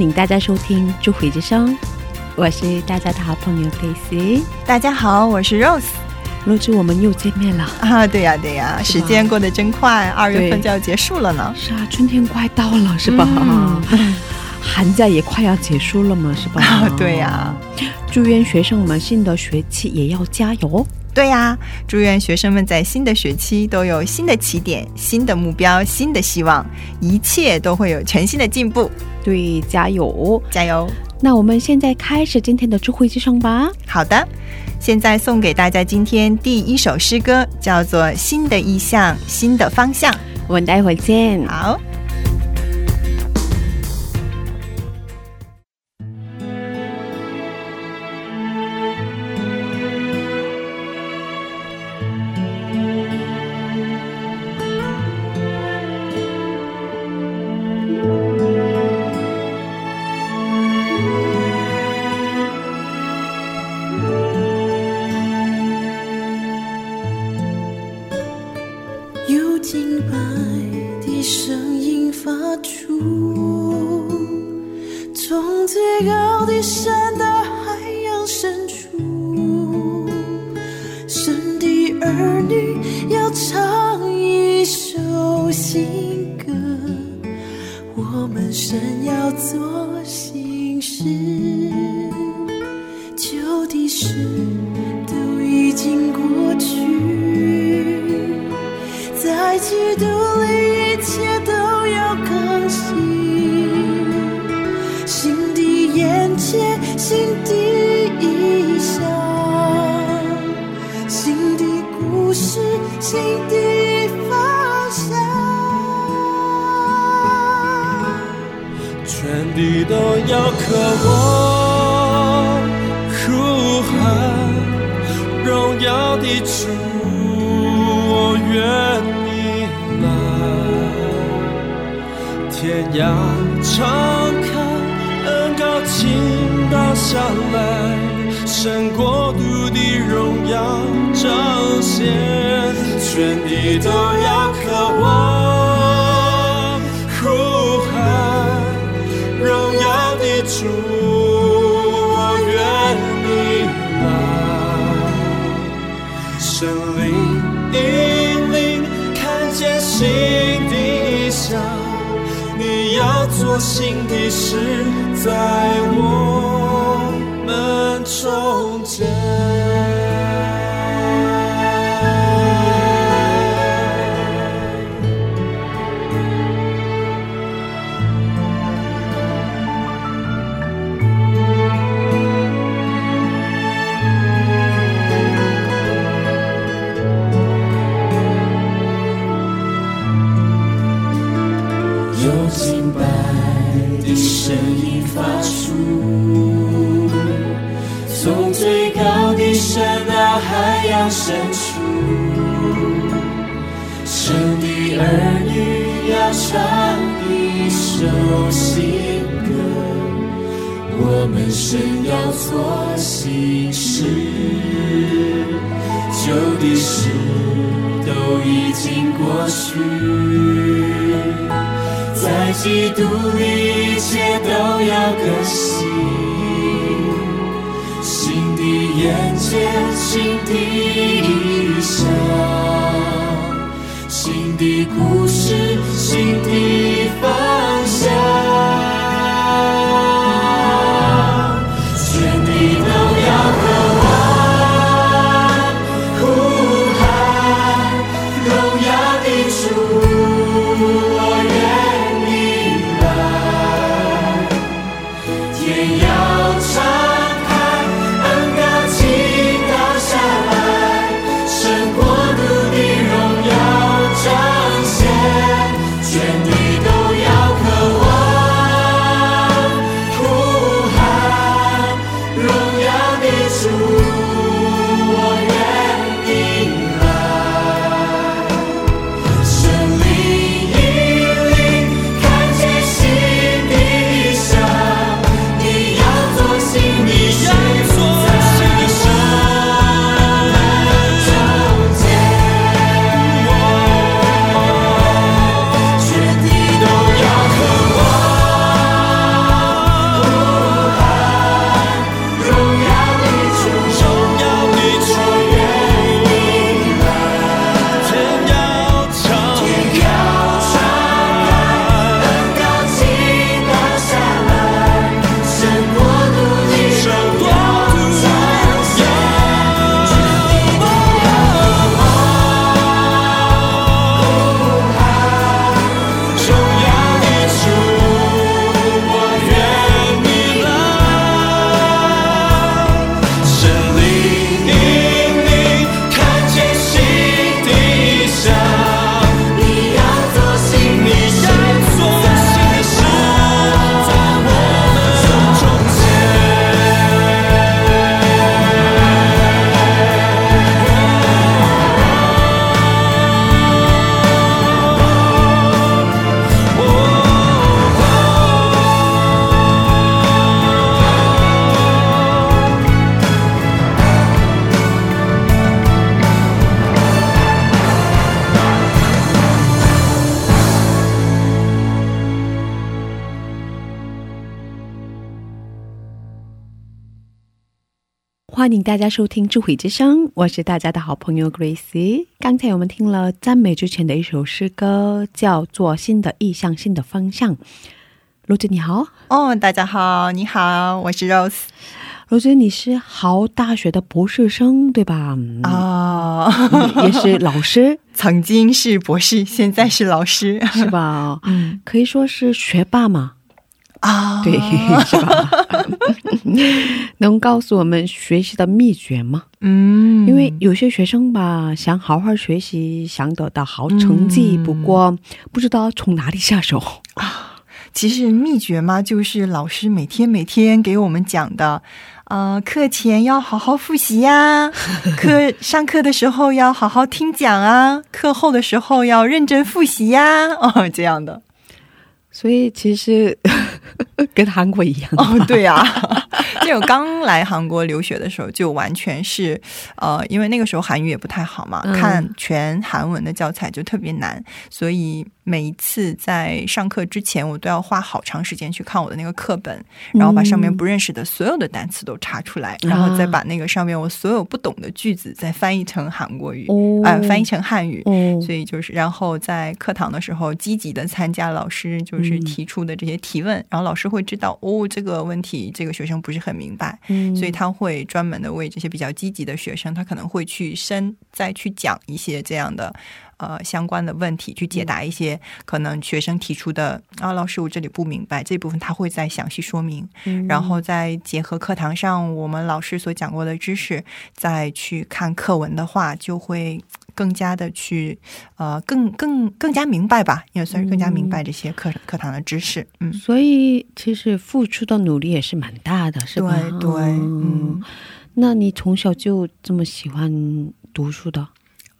欢迎大家收听《智慧之声》，我是大家的好朋友 Daisy。大家好，我是 Rose 录制我们又见面了，啊，对呀、对呀、时间过得真快，二月份就要结束了呢。是啊，春天快到了，是吧？嗯寒假也快要结束了嘛，是吧？啊，对呀、祝愿学生们新的学期也要加油。对呀、祝愿学生们在新的学期都有新的起点、新的目标、新的希望，一切都会有全新的进步。对，加油！加油！那我们现在开始今天的智慧之声吧。好的，现在送给大家今天第一首诗歌，叫做《新的意向，新的方向》。我们待会儿见。好。里，一切都要更新。新的眼界，新的意象，新的故事，新的方向。全地都要渴望呼喊荣耀的主，我愿来，天涯长看，恩高倾倒下来，神国度的荣耀彰显，全地都要渴望。心底是在我。神要做新事，旧的事都已经过去。在基督里，一切都要更新。新的眼界，新的意象，新的故事，新的欢迎大家收听《智慧之声》，我是大家的好朋友 Grace。刚才我们听了赞美之前的一首诗歌，叫做《新的意向，新的方向》。罗子你好，哦，大家好，你好，我是 Rose。罗子，你是好大学的博士生对吧？啊、嗯也是老师 曾经是博士，现在是老师，是吧？嗯可以说是学霸嘛，啊，对，是吧？能告诉我们学习的秘诀吗？嗯，因为有些学生吧，想好好学习，想得到好成绩，嗯不过不知道从哪里下手啊。其实秘诀嘛，就是老师每天每天给我们讲的，呃，课前要好好复习呀，课上课的时候要好好听讲啊，课后的时候要认真复习呀，哦，这样的。所以其实 跟韩国一样，哦，对呀、就我刚来韩国留学的时候，就完全是，呃，因为那个时候韩语也不太好嘛，嗯。看全韩文的教材就特别难，所以每一次在上课之前，我都要花好长时间去看我的那个课本，然后把上面不认识的所有的单词都查出来，然后再把那个上面我所有不懂的句子再翻译成韩国语，哦呃，翻译成汉语。哦，所以就是，然后在课堂的时候，积极的参加老师就是嗯。提出的这些提问，然后老师会知道哦，这个问题这个学生不是很明白，嗯。所以他会专门的为这些比较积极的学生，他可能会去深再去讲一些这样的呃相关的问题，去解答一些可能学生提出的啊，老师我这里不明白这部分，他会再详细说明，嗯然后再结合课堂上我们老师所讲过的知识，再去看课文的话，就会更加的去呃更更更加明白吧，也算是更加明白这些课课堂的知识。嗯，所以其实付出的努力也是蛮大的，是吧？对对，嗯。那你从小就这么喜欢读书的？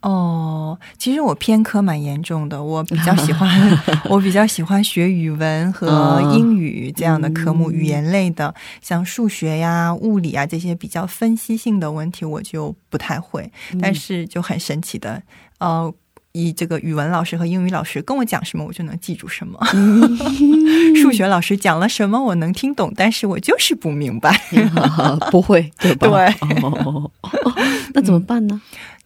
哦，其实我偏科蛮严重的，我比较喜欢，我比较喜欢学语文和英语这样的科目，嗯语言类的，像数学呀、物理啊这些比较分析性的问题，我就不太会。但是就很神奇的，呃。以这个语文老师和英语老师跟我讲什么，我就能记住什么。数学老师讲了什么，我能听懂，但是我就是不明白。不会，对吧？对哦那怎么办呢？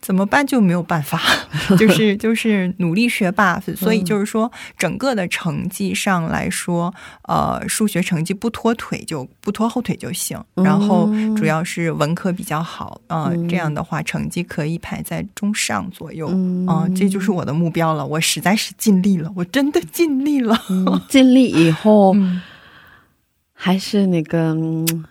怎么办就没有办法，就是就是努力学霸，所以就是说整个的成绩上来说，呃，数学成绩不拖腿就不拖后腿就行，然后主要是文科比较好，呃，嗯。这样的话成绩可以排在中上左右，嗯。嗯、这就是我的目标了，我实在是尽力了，我真的尽力了，嗯尽力以后，嗯。还是那个、嗯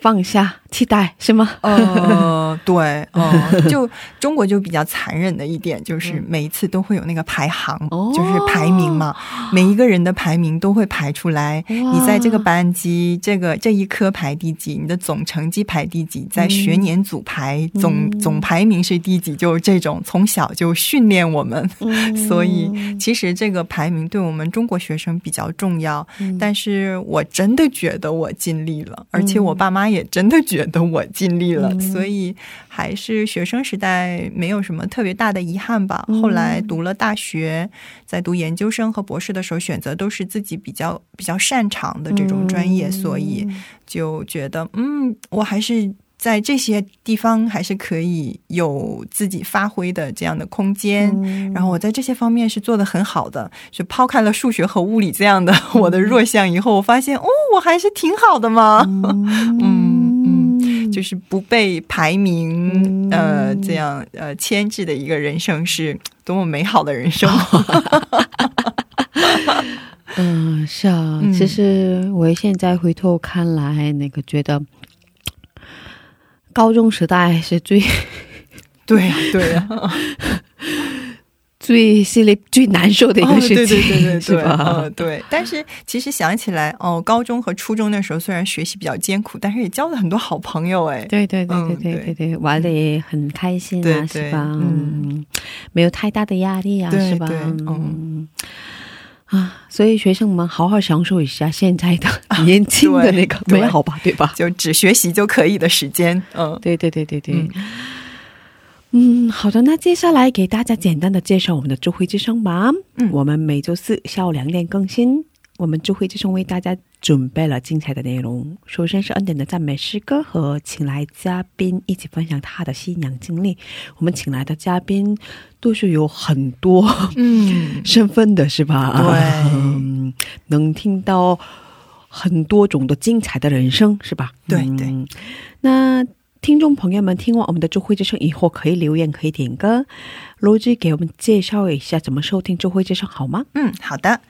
放下期待是吗？呃，对，呃、就中国就比较残忍的一点，就是每一次都会有那个排行，哦就是排名嘛，每一个人的排名都会排出来。你在这个班级，这个这一科排第几，你的总成绩排第几，在学年组排、总总排名是第几，就是这种从小就训练我们。嗯所以，其实这个排名对我们中国学生比较重要，嗯但是我真的觉得我尽力了，而且我爸妈也真的觉得我尽力了，所以还是学生时代没有什么特别大的遗憾吧。后来读了大学，在读研究生和博士的时候，选择都是自己比较比较擅长的这种专业，所以就觉得，嗯，我还是。在这些地方还是可以有自己发挥的这样的空间，然后我在这些方面是做的很好的，是抛开了数学和物理这样的我的弱项以后，我发现哦，我还是挺好的嘛，嗯。嗯，就是不被排名、呃这样呃牵制的一个人生是多么美好的人生。嗯，是啊，嗯其实我现在回头看来，那个觉得高中时代是最 对呀、对呀、最心里最难受的一个事情，哦、对对对对对，是吧？呃对。但是其实想起来，哦，高中和初中那时候虽然学习比较艰苦，但是也交了很多好朋友，哎，对对对对嗯对对对，玩的也很开心啊，对对是吧？嗯嗯，没有太大的压力啊，是吧？嗯。啊，所以学生们好好享受一下现在的年轻的那个美好吧，对吧？就只学习就可以的时间，嗯，对对对对对。嗯嗯，好的，那接下来给大家简单的介绍我们的智慧之声吧。嗯我们每周四下午两点更新。我们智慧之声为大家准备了精彩的内容。首先是恩典的赞美诗歌和请来嘉宾一起分享他的信仰经历。我们请来的嘉宾都是有很多嗯，身份的，是吧？对嗯，能听到很多种的精彩的人生，是吧？对嗯对。那听众朋友们听完我们的智慧之声以后，可以留言，可以点歌。罗志给我们介绍一下怎么收听智慧之声好吗？嗯，好的。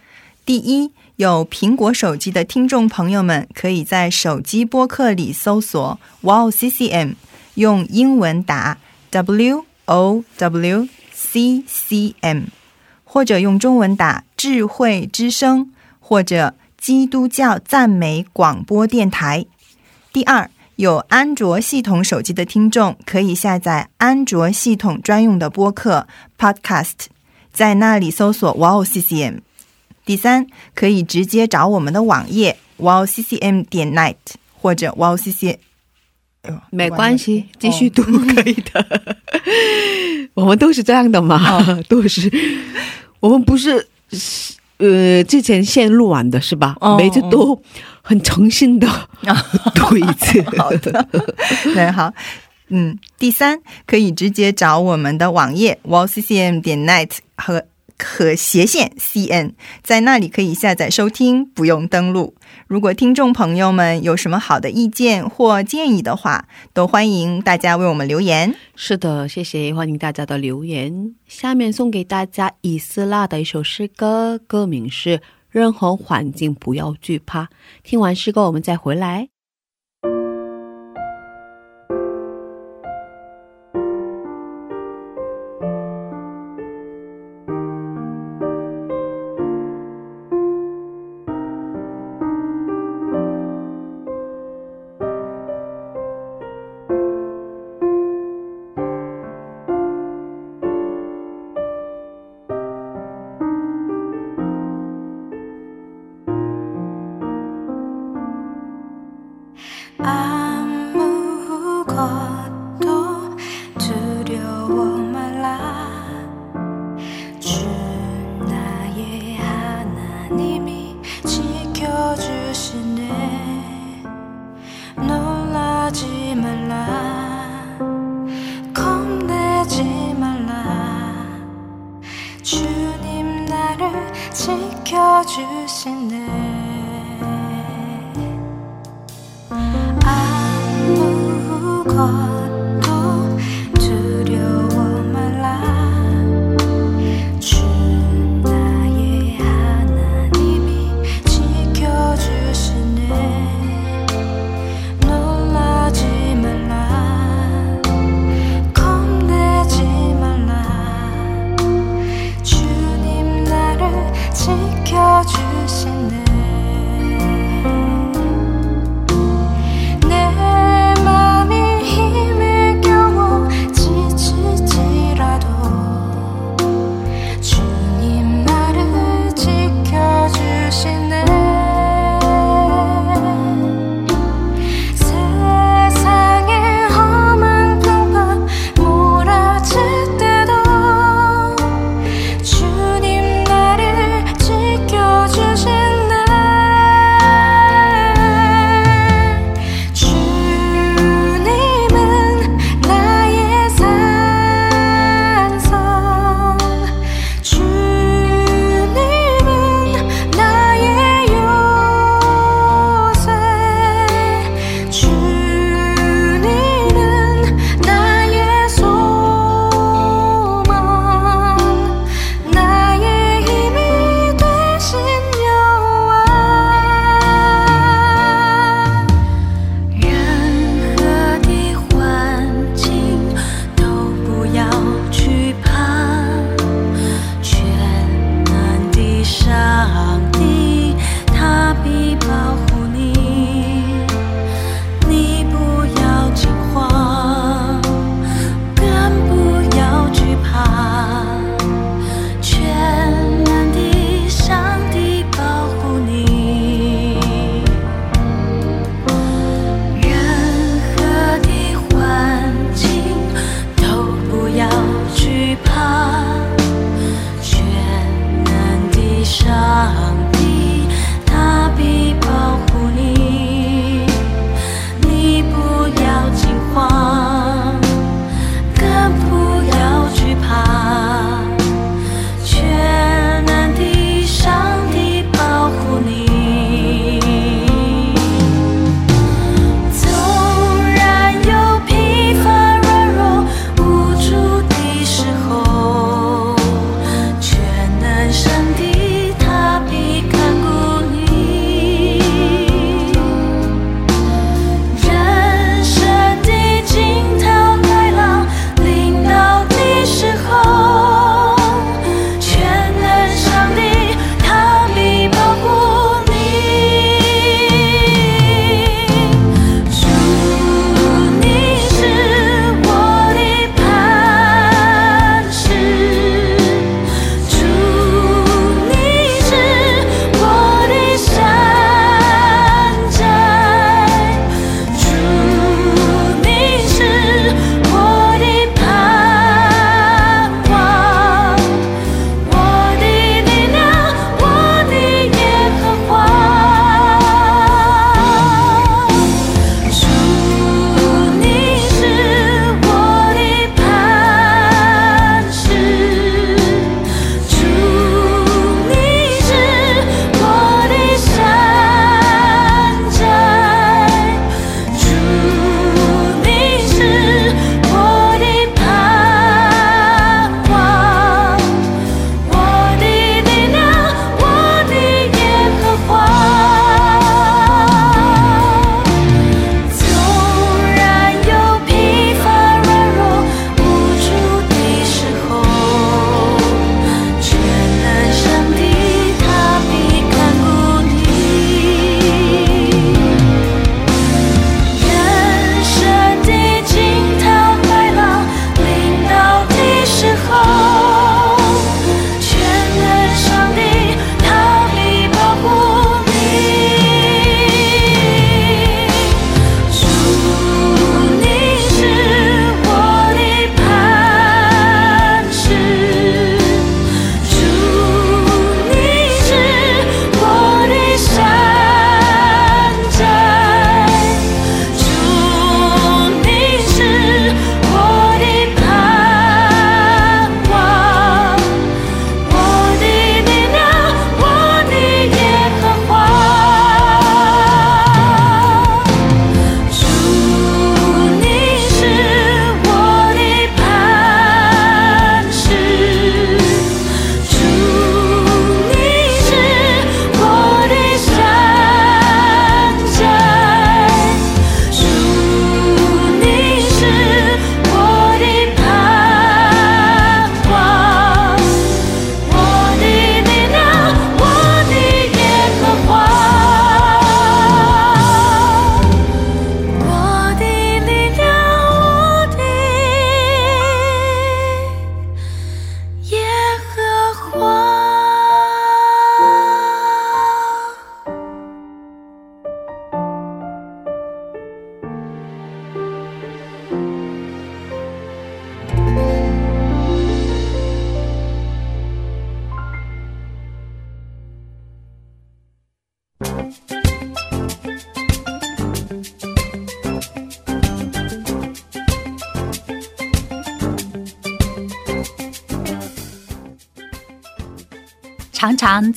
第一，有苹果手机的听众朋友们，可以在手机播客里搜索 “Wow CCM”，用英文打 “W O W C C M”，或者用中文打“智慧之声”或者“基督教赞美广播电台”。第二，有安卓系统手机的听众可以下载安卓系统专用的播客 Podcast，在那里搜索 Wow CCM。第三，可以直接找我们的网页 wow ccm 点 net 或者呦没关系，继续哦读可以的。我们都是这样的嘛，都是。我们不是呃之前线录完的是吧？哦每次都很诚心的 读一次。好的，对，好。嗯，第三，可以直接找我们的网页 wallccm 点 net 和和斜线 cn，在那里可以下载收听，不用登录。如果听众朋友们有什么好的意见或建议的话，都欢迎大家为我们留言。是的，谢谢，欢迎大家的留言。下面送给大家以斯拉的一首诗歌，歌名是《任何环境不要惧怕》。听完诗歌，我们再回来。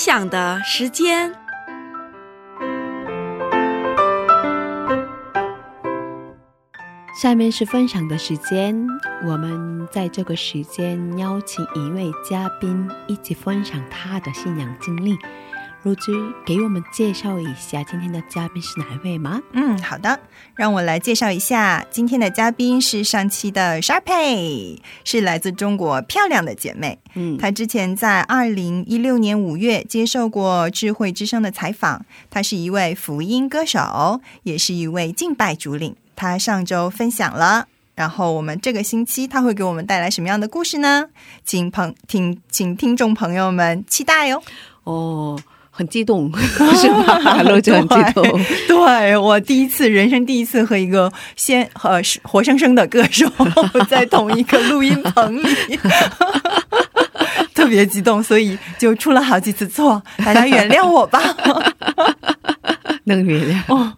享的时间，下面是分享的时间。我们在这个时间邀请一位嘉宾一起分享他的信仰经历。陆之，给我们介绍一下今天的嘉宾是哪一位吗？嗯，好的，让我来介绍一下今天的嘉宾是上期的 Sharpay，是来自中国漂亮的姐妹。嗯，她之前在二零一六年五月接受过智慧之声的采访。她是一位福音歌手，也是一位敬拜主领。她上周分享了，然后我们这个星期她会给我们带来什么样的故事呢？请朋听，请听众朋友们期待哟。哦。很激动，是吧？露就很激动。对我第一次，人生第一次和一个先呃活生生的歌手 在同一个录音棚里，特别激动，所以就出了好几次错，大家原谅我吧。能原谅。哦，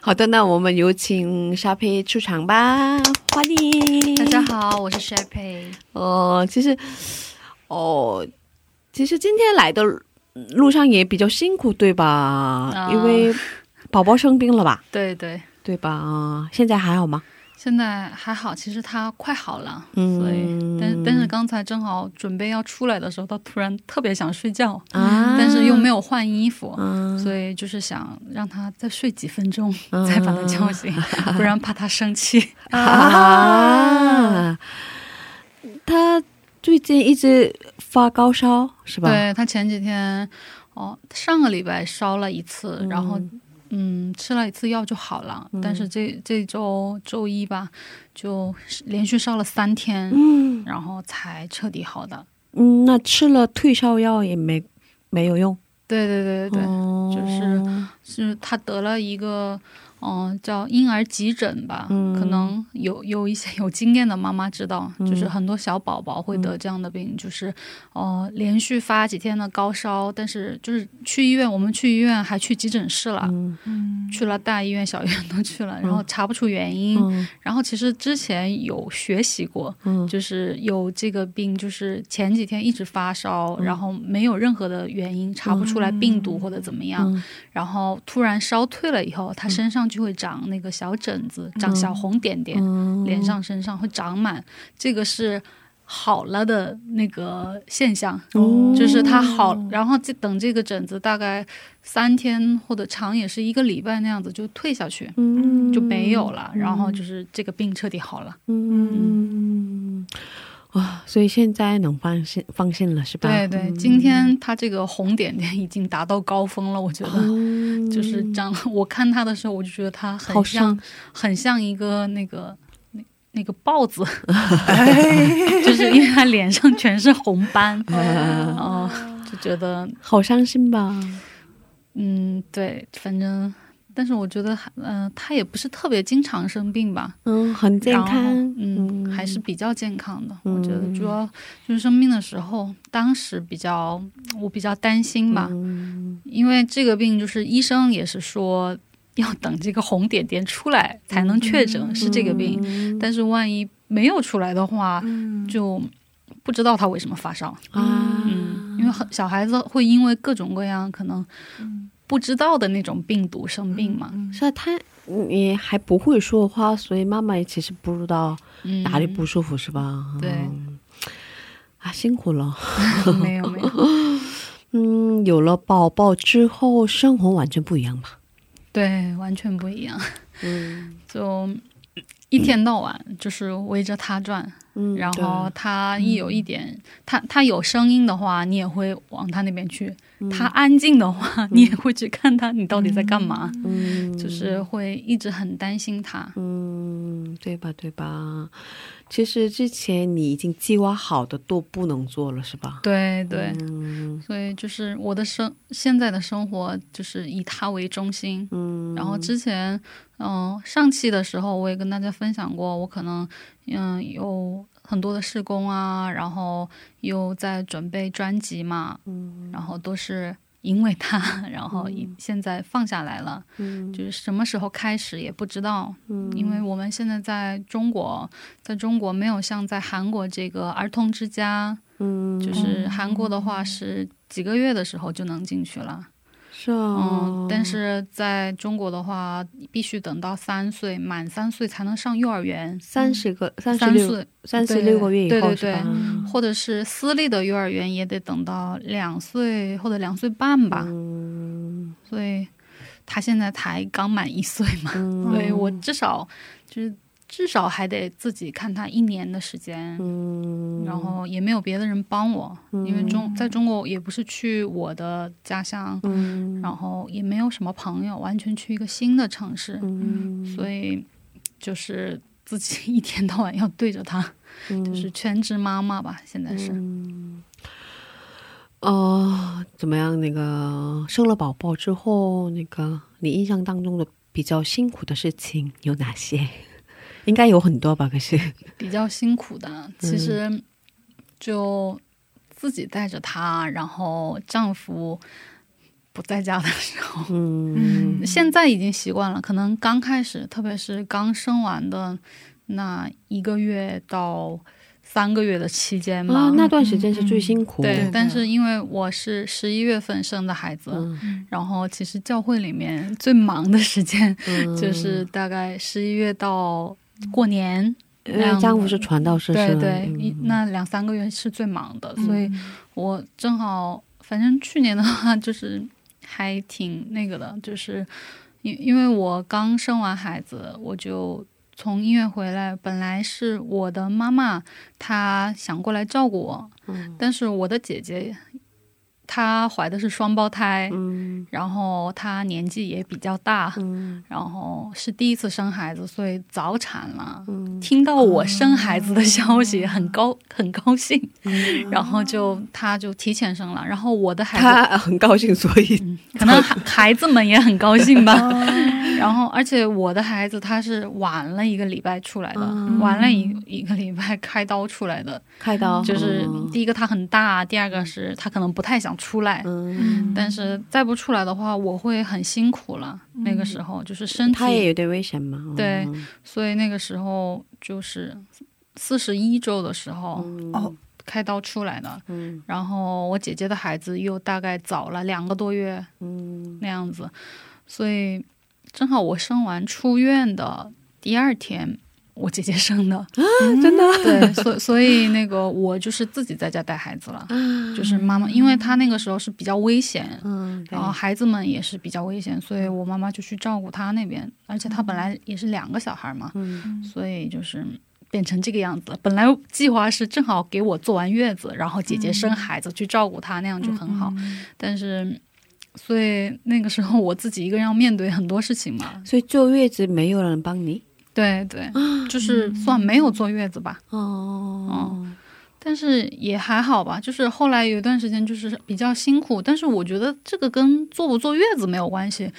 好的，那我们有请沙佩出场吧，欢迎。大家好，我是沙佩。哦，其实，哦，其实今天来的。路上也比较辛苦，对吧？因为宝宝生病了吧？对对对吧？现在还好吗？现在还好，其实他快好了。嗯，所以，但但是刚才正好准备要出来的时候，他突然特别想睡觉啊，但是又没有换衣服，所以就是想让他再睡几分钟，再把他叫醒，不然怕他生气啊。他。最近一直发高烧是吧？对他前几天，哦，上个礼拜烧了一次，然后嗯吃了一次药就好了。但是这这周周一吧，就连续烧了三天，嗯，然后才彻底好的。嗯，那吃了退烧药也没没有用。对对对对对，就是是他得了一个。嗯，叫婴儿急诊吧，可能有有一些有经验的妈妈知道，就是很多小宝宝会得这样的病，就是哦，连续发几天的高烧，但是就是去医院，我们去医院还去急诊室了，嗯，去了大医院、小医院都去了，然后查不出原因，然后其实之前有学习过，就是有这个病，就是前几天一直发烧，然后没有任何的原因，查不出来病毒或者怎么样，然后突然烧退了以后，他身上。就会长那个小疹子，长小红点点，脸上、身上会长满。这个是好了的那个现象，就是它好，然后这等这个疹子大概三天或者长也是一个礼拜那样子就退下去，就没有了。然后就是这个病彻底好了。嗯。哇，所以现在能放心放心了是吧？对对，今天他这个红点点已经达到高峰了，我觉得，就是长。我看他的时候，我就觉得他很像，很像一个那个那那个豹子，就是因为他脸上全是红斑，哦，就觉得好伤心吧。嗯，对，反正。但是我觉得，嗯，他也不是特别经常生病吧？嗯，很健康，嗯，还是比较健康的。我觉得主要就是生病的时候，当时比较我比较担心吧，因为这个病就是医生也是说，要等这个红点点出来才能确诊是这个病，但是万一没有出来的话，就不知道他为什么发烧啊，嗯，因为很小孩子会因为各种各样可能不知道的那种病毒生病嘛，是啊，他你还不会说话，所以妈妈也其实不知道嗯，哪里不舒服，是吧？对。嗯。啊，辛苦了。没 有没有，嗯，有了宝宝之后，生活完全不一样吧？对，完全不一样，嗯。就一天到晚就是围着他转，嗯，然后他一有一点，他他有声音的话，你也会往他那边去；他安静的话，你也会去看他，你到底在干嘛？嗯，就是会一直很担心他。嗯，对吧？对吧？其实之前你已经计划好的都不能做了，是吧？对对，嗯所以就是我的生现在的生活就是以他为中心。嗯，然后之前，嗯、上期的时候我也跟大家分享过，我可能嗯有很多的试工啊，然后又在准备专辑嘛，嗯。然后都是因为他，然后现在放下来了，嗯。就是什么时候开始也不知道，嗯。因为我们现在在中国，在中国没有像在韩国这个儿童之家，嗯，就是韩国的话是几个月的时候就能进去了，是啊，嗯，但是在中国的话，必须等到三岁满三岁才能上幼儿园，三十个三十三六岁三十六个月以后对对对？或者是私立的幼儿园也得等到两岁或者两岁半吧，嗯。所以他现在才刚满一岁嘛，嗯。所以我至少就是至少还得自己看他一年的时间，嗯，然后也没有别的人帮我，因为中在中国也不是去我的家乡，嗯然后也没有什么朋友，完全去一个新的城市，嗯所以就是自己一天到晚要对着他，就是全职妈妈吧，现在是。嗯哦，怎么样？那个生了宝宝之后，那个你印象当中的比较辛苦的事情有哪些？应该有很多吧？可是，比较辛苦的，其实就自己带着他，然后丈夫不在家的时候，嗯。现在已经习惯了。可能刚开始，特别是刚生完的那一个月到三个月的期间吧，啊，那段时间是最辛苦。对对，但是因为我是十一月份生的孩子，嗯。然后其实教会里面最忙的时间嗯。就是大概十一月到过年。因为丈夫是传道士，是对对，那两三个月是最忙的，所以我正好，反正去年的话就是还挺那个的，就是因因为我刚生完孩子，我就从医院回来，本来是我的妈妈她想过来照顾我，嗯但是我的姐姐她怀的是双胞胎，嗯。然后她年纪也比较大，嗯。然后是第一次生孩子，所以早产了。嗯。听到我生孩子的消息，很高很高兴，嗯。然后就她就提前生了，然后我的孩子她很高兴，所以可能孩孩子们也很高兴吧。哦。然后，而且我的孩子他是晚了一个礼拜出来的，嗯。晚了一一个礼拜开刀出来的。开刀就是嗯。第一个他很大，第二个是他可能不太想出来。嗯，但是再不出来的话，我会很辛苦了。那个时候就是身体他也有点危险嘛。对嗯所以那个时候就是四十一周的时候、哦开刀出来的，嗯然后我姐姐的孩子又大概早了两个多月嗯那样子，所以正好我生完出院的第二天，我姐姐生的，真的？对，所所以那个我就是自己在家带孩子了，就是妈妈，因为她那个时候是比较危险，嗯，然后孩子们也是比较危险，所以我妈妈就去照顾她那边，而且她本来也是两个小孩嘛，嗯所以就是变成这个样子。本来计划是正好给我做完月子，然后姐姐生孩子去照顾她，那样就很好。但是，所以那个时候我自己一个人要面对很多事情嘛。所以坐月子没有人帮你对对，就是算没有坐月子吧。哦，但是也还好吧，就是后来有一段时间就是比较辛苦，但是我觉得这个跟坐不坐月子没有关系，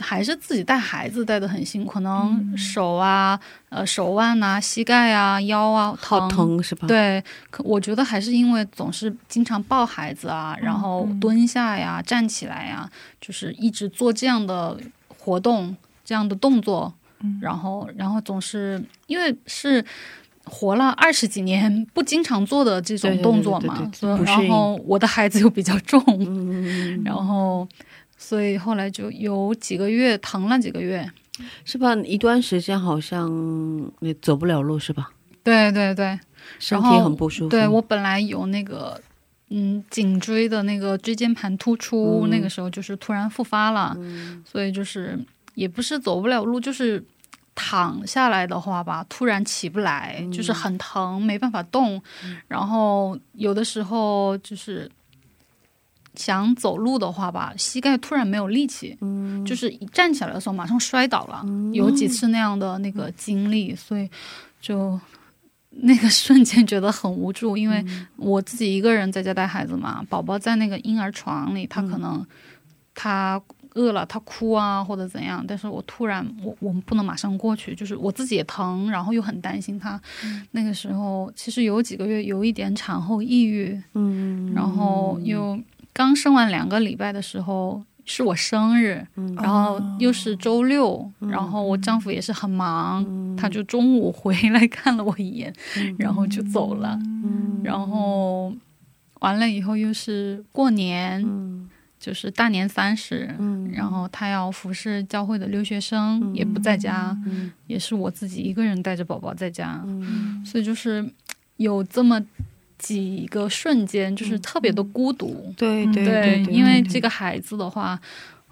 还是自己带孩子带的很辛苦，可能手啊、呃手腕啊、膝盖啊、腰啊好疼。是吧？，对，可我觉得还是因为总是经常抱孩子啊，然后蹲下呀、站起来呀，就是一直做这样的活动，这样的动作，然后然后总是因为是活了二十几年不经常做的这种动作嘛，所以然后我的孩子又比较重，然后所以后来就有几个月疼了几个月，是吧？一段时间好像你走不了路是吧？对对对，身体很不舒服。对我本来有那个。嗯，颈椎的那个椎间盘突出，那个时候就是突然复发了，所以就是也不是走不了路，就是躺下来的话吧，突然起不来，就是很疼，没办法动。然后有的时候就是想走路的话吧，膝盖突然没有力气，就是一站起来的时候马上摔倒了，有几次那样的那个经历，所以就。那个 瞬间觉得很无助，因为我自己一个人在家带孩子嘛，宝宝在那个婴儿床里，他可能他饿了，他哭啊或者怎样，但是我突然我我们不能马上过去，就是我自己也疼，然后又很担心他。那个时候其实有几个月有一点产后抑郁，嗯，然后又刚生完两个礼拜的时候。是我生日，然后又是周六，然后我丈夫也是很忙，他就中午回来看了我一眼，然后就走了。然后完了以后又是过年，就是大年三十，然后他要服侍教会的留学生，也不在家，也是我自己一个人带着宝宝在家，所以就是有这么。几个瞬间就是特别的孤独，对对对，因为这个孩子的话，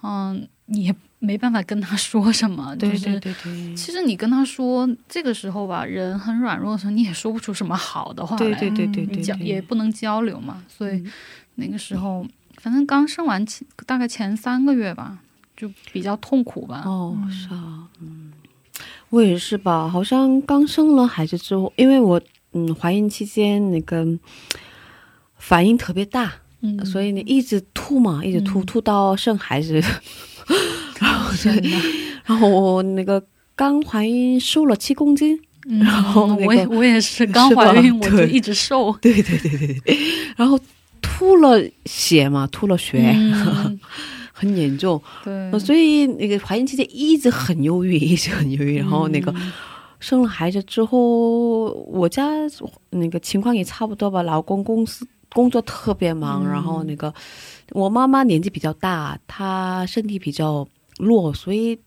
嗯，你也没办法跟他说什么，对对对对。其实你跟他说这个时候吧，人很软弱的时候，你也说不出什么好的话来，对对对对，交也不能交流嘛。所以那个时候，反正刚生完前大概前三个月吧，就比较痛苦吧。哦，是啊，嗯，我也是吧，好像刚生了孩子之后，因为我。嗯，怀孕期间那个反应特别大，嗯，所以你一直吐嘛，一直吐，吐到生孩子，然后然后我那个刚怀孕瘦了七公斤，然后我也我也是刚怀孕我就一直瘦，对对对对对，然后吐了血嘛，吐了血，很严重，对，所以那个怀孕期间一直很忧郁，一直很忧郁，然后那个。生了孩子之后，我家那个情况也差不多吧。老公公司工作特别忙，然后那个我妈妈年纪比较大，她身体比较弱，所以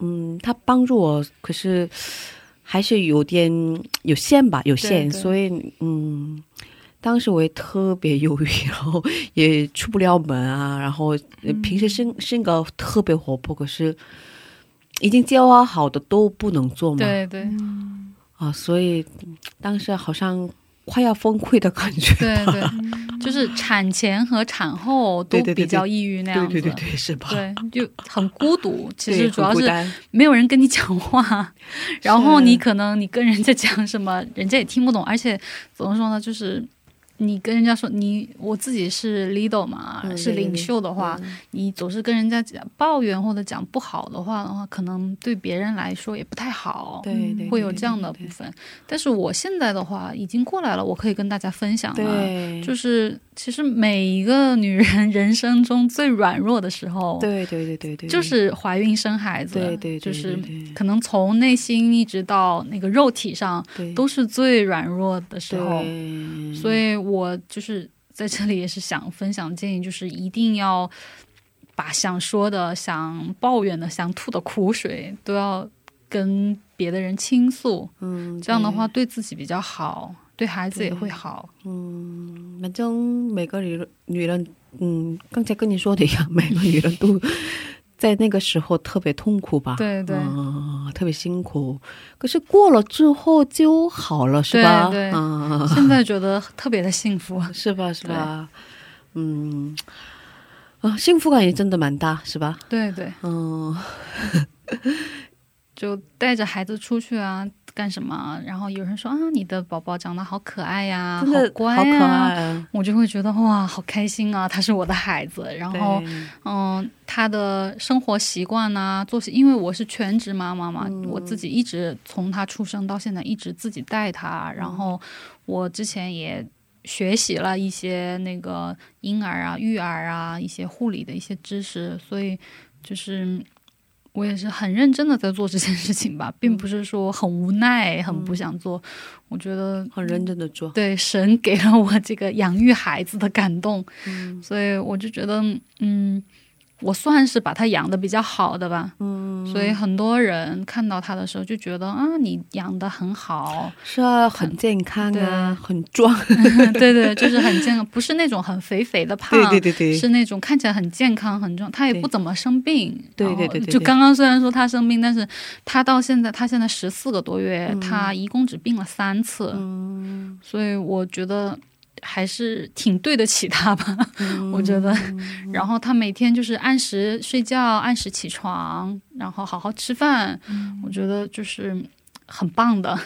嗯，她帮助我，可是还是有点有限吧，有限。所以嗯，当时我也特别忧郁，然后也出不了门啊，然后平时性性格特别活泼，可是。已经计划好的都不能做嘛？对对，啊，所以当时好像快要崩溃的感觉。对对，就是产前和产后都比较抑郁那样子。对对对，是吧？对，就很孤独。其实主要是没有人跟你讲话，然后你可能你跟人家讲什么，人家也听不懂，而且怎么说呢，就是。你跟人家说你我自己是 leader 嘛，是领袖的话，你总是跟人家讲抱怨或者讲不好的话的话，可能对别人来说也不太好，对，会有这样的部分。但是我现在的话已经过来了，我可以跟大家分享了，就是其实每一个女人 人生中最软弱的时候，对对对对对，就是怀孕生孩子，对对，就是可能从内心一直到那个肉体上，都是最软弱的时候，所以。我就是在这里也是想分享建议，就是一定要把想说的、想抱怨的、想吐的苦水都要跟别的人倾诉。嗯，这样的话对自己比较好，对孩子也会好。嗯，反正每个女人，女人，嗯，刚才跟你说的一样，每个女人都。在那个时候特别痛苦吧？对对，特别辛苦。可是过了之后就好了，是吧？对，嗯现在觉得特别的幸福，是吧？是吧？嗯，啊，幸福感也真的蛮大，是吧？对对，嗯，就带着孩子出去啊。干什么？然后有人说啊，你的宝宝长得好可爱呀，好乖呀，我就会觉得哇，好开心啊，他是我的孩子。然后，嗯，他的生活习惯呐，作息，因为我是全职妈妈嘛，我自己一直从他出生到现在一直自己带他。然后我之前也学习了一些那个婴儿啊、育儿啊一些护理的一些知识，所以就是。我也是很认真的在做这件事情吧，并不是说很无奈、很不想做。我觉得很认真的做。对，神给了我这个养育孩子的感动，所以我就觉得，嗯。我算是把他养的比较好的吧，嗯，所以很多人看到他的时候就觉得啊，你养的很好，是啊，很健康啊，很壮，对对，就是很健康，不是那种很肥肥的胖，对对对，是那种看起来很健康很壮，他也不怎么生病，对对对，就刚刚虽然说他生病，但是他到现在他现在十四个多月，他一共只病了三次，嗯，所以我觉得。还是挺对得起他吧，我觉得。然后他每天就是按时睡觉，按时起床，然后好好吃饭，我觉得就是很棒的。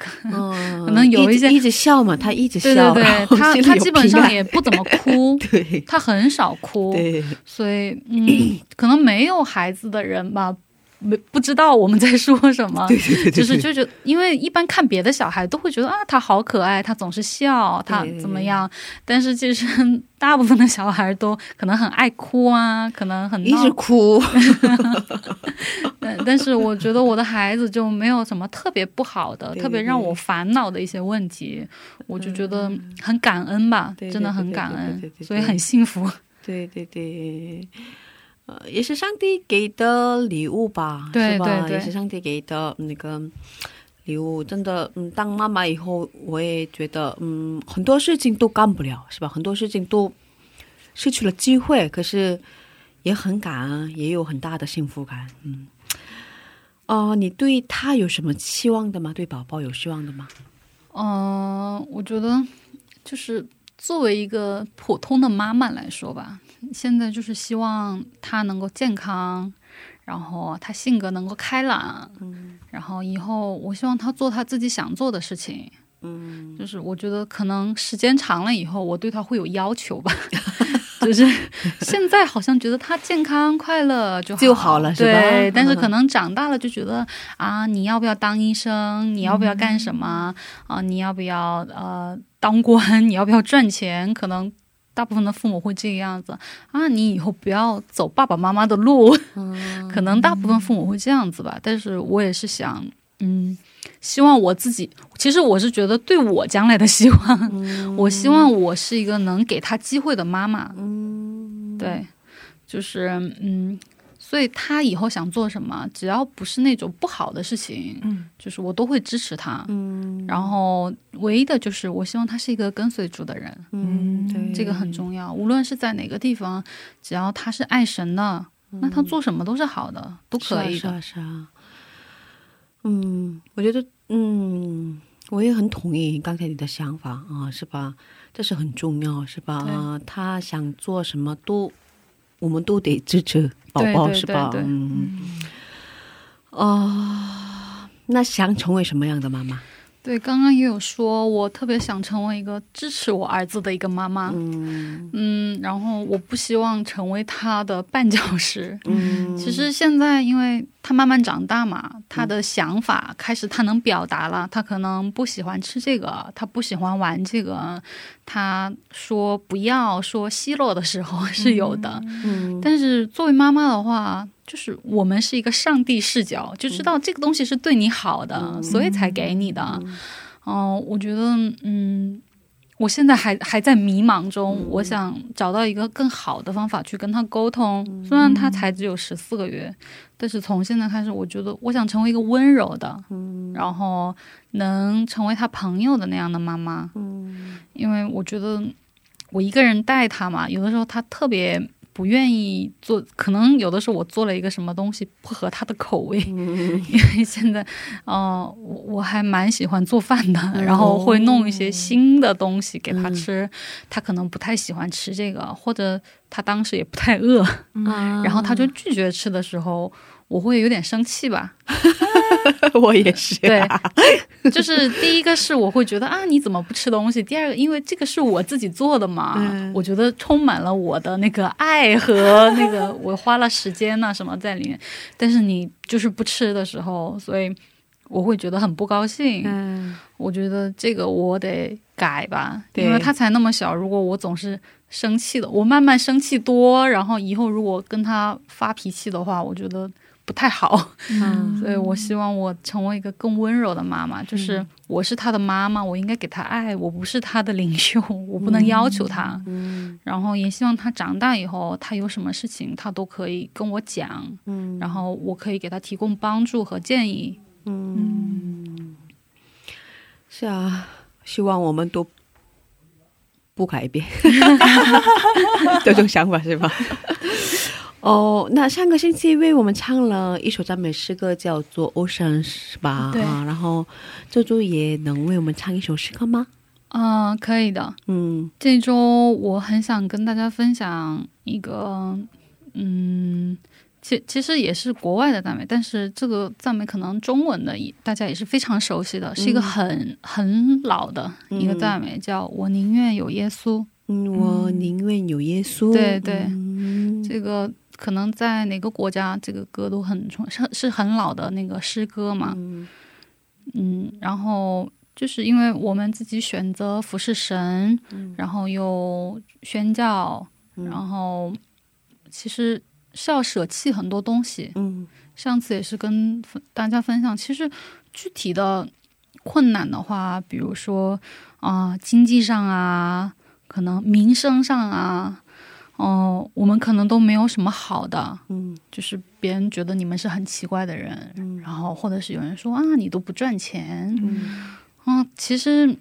可能有一些一直笑嘛，他一直笑，对对对，他他基本上也不怎么 哭，对，他很少哭，对，所以嗯，可能没有孩子的人吧。没不知道我们在说什么，对对对，就是就觉因为一般看别的小孩都会觉得啊，他好可爱，他总是笑，他怎么样？但是其实 大部分的小孩都可能很爱哭啊，可能很一直哭。但但是我觉得我的孩子就没有什么特别不好的，特别让我烦恼的一些问题，我就觉得很感恩吧，真的很感恩，所以很幸福。对对对。呃，也是上帝给的礼物吧，是吧？也是上帝给的那个礼物，真的，嗯，当妈妈以后，我也觉得，嗯，很多事情都干不了，是吧？很多事情都失去了机会，可是也很感恩，也有很大的幸福感，嗯。哦，你对他有什么期望的吗？对宝宝有希望的吗？嗯，我觉得就是作为一个普通的妈妈来说吧。现在就是希望她能够健康，然后她性格能够开朗，嗯，然后以后我希望她做她自己想做的事情，嗯，就是我觉得可能时间长了以后，我对她会有要求吧，就是 现在好像觉得他健康快乐就就好了，对，但是可能长大了就觉得啊，你要不要当医生？你要不要干什么？啊，你要不要呃当官？你要不要赚钱？可能。大部分的父母会这个样子啊，你以后不要走爸爸妈妈的路，可能大部分父母会这样子吧。但是我也是想，嗯，希望我自己，其实我是觉得对我将来的希望，我希望我是一个能给他机会的妈妈。嗯，对，就是嗯。所以他以后想做什么，只要不是那种不好的事情，嗯，就是我都会支持他，嗯。然后唯一的就是，我希望他是一个跟随主的人，嗯，这个很重要。无论是在哪个地方，只要他是爱神的，那他做什么都是好的，都可以的。是啊，嗯，我觉得，嗯，我也很同意刚才你的想法啊，是吧？这是很重要，是吧？他想做什么都，我们都得支持。宝宝是吧？嗯，哦，那想成为什么样的妈妈？对，刚刚也有说，我特别想成为一个支持我儿子的一个妈妈。嗯嗯，然后我不希望成为他的绊脚石。嗯，其实现在因为他慢慢长大嘛，他的想法开始他能表达了。他可能不喜欢吃这个，他不喜欢玩这个，他说不要说奚落的时候 是有的。嗯，但是作为妈妈的话。就是我们是一个上帝视角，就知道这个东西是对你好的，所以才给你的。嗯，我觉得，嗯，我现在还还在迷茫中，我想找到一个更好的方法去跟他沟通。虽然他才只有十四个月，但是从现在开始，我觉得我想成为一个温柔的，然后能成为他朋友的那样的妈妈。嗯，因为我觉得我一个人带他嘛，有的时候他特别。不愿意做，可能有的时候我做了一个什么东西不合他的口味，因为现在，哦，我我还蛮喜欢做饭的，然后会弄一些新的东西给他吃，他可能不太喜欢吃这个，或者他当时也不太饿，然后他就拒绝吃的时候。我会有点生气吧，我也是。对，就是第一个是我会觉得啊，你怎么不吃东西？第二个，因为这个是我自己做的嘛，我觉得充满了我的那个爱和那个我花了时间呐什么在里面。但是你就是不吃的时候，所以我会觉得很不高兴。嗯，我觉得这个我得改吧，因为他才那么小。如果我总是。生气的，我慢慢生气多，然后以后如果跟他发脾气的话，我觉得不不太好，嗯。所以我希望我成为一个更温柔的妈妈，就是我是他的妈妈，我应该给他爱，我不是他的领袖，我不能要求他。嗯然后也希望他长大以后，他有什么事情他都可以跟我讲，嗯。然后我可以给他提供帮助和建议。嗯，是啊，希望我们都不改变。这种想法，是吧？哦，那上个星期为我们唱了一首赞美诗歌，叫做《Ocean》，是吧？对啊，然后这周也能为我们唱一首诗歌吗？嗯、可以的。嗯这周我很想跟大家分享一个，嗯，其其实也是国外的赞美，但是这个赞美可能中文的大家也是非常熟悉的，是一个很很老的一个赞美，叫“我宁愿有耶稣”。嗯，我宁愿有耶稣。对对嗯这个可能在哪个国家，这个歌都很传，是是很老的那个诗歌嘛。嗯嗯，然后就是因为我们自己选择服侍神，嗯然后又宣教，然后其实是要舍弃很多东西。嗯上次也是跟大家分享，其实具体的困难的话，比如说啊、经济上啊，可能民生上啊，哦、我们可能都没有什么好的，嗯。就是别人觉得你们是很奇怪的人，嗯。然后或者是有人说啊，你都不赚钱，嗯。嗯，其实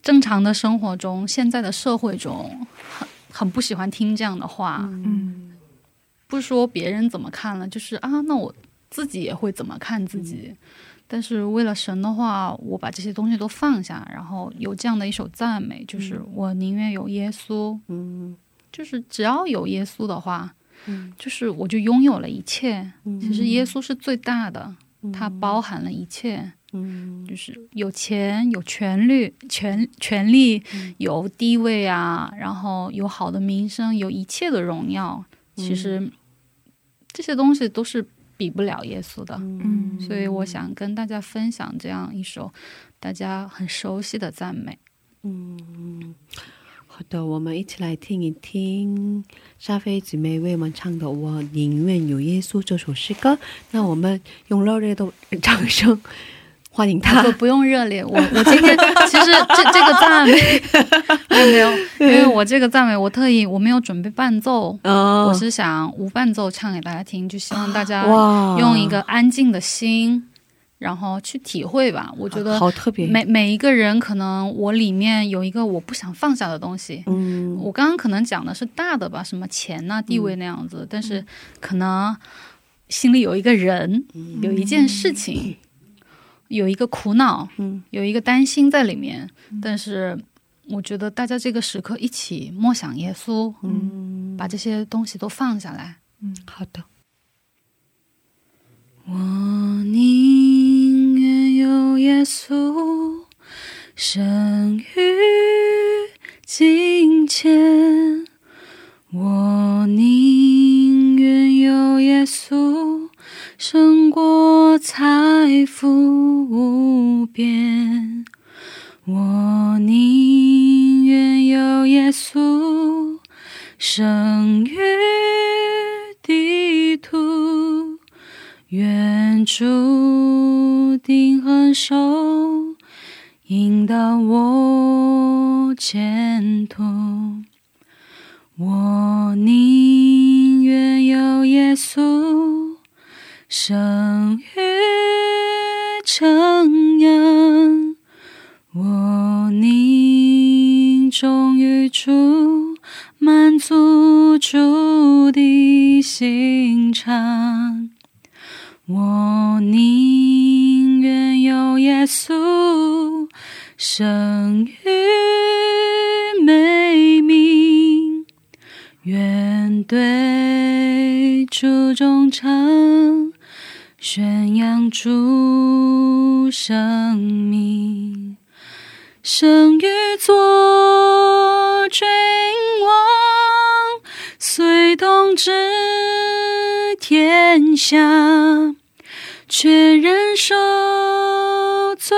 正常的生活中，现在的社会中，很很不喜欢听这样的话。嗯。不说别人怎么看了，就是啊，那我自己也会怎么看自己。但是为了神的话，我把这些东西都放下，然后有这样的一首赞美，就是我宁愿有耶稣，嗯就是只要有耶稣的话，嗯就是我就拥有了一切。嗯其实耶稣是最大的，它包含了一切。嗯就是有钱、有权利、权权利、有地位啊，然后有好的名声，有一切的荣耀。其实这些东西都是比不了耶稣的。嗯所以我想跟大家分享这样一首大家很熟悉的赞美。嗯，好的，我们一起来听一听沙菲姊妹为我们唱的《我宁愿有耶稣》这首诗歌。那我们用热烈的掌声欢迎他不。不用热烈，我我今天 其实这这个赞美没有没有，因为我这个赞美我特意我没有准备伴奏，哦我是想无伴奏唱给大家听，就希望大家用一个安静的心，然后去体会吧。我觉得好特别。每每一个人可能我里面有一个我不想放下的东西。嗯我刚刚可能讲的是大的吧，什么钱呐、地位那样子，但是可能心里有一个人，有一件事情，有一个苦恼，嗯有一个担心在里面。但是我觉得大家这个时刻一起默想耶稣，嗯，把这些东西都放下来。好的。我宁愿有耶稣胜于金钱，我宁愿有耶稣胜过财富无边，我宁愿有耶稣胜于地图。愿注定恒守，引导我前途。我宁愿有耶稣，生于城阳。我宁忠于主，满足主的心肠。我宁愿有耶稣，生于美名，愿对主忠诚，宣扬主生命，生于做君王，虽统治天下，却忍受罪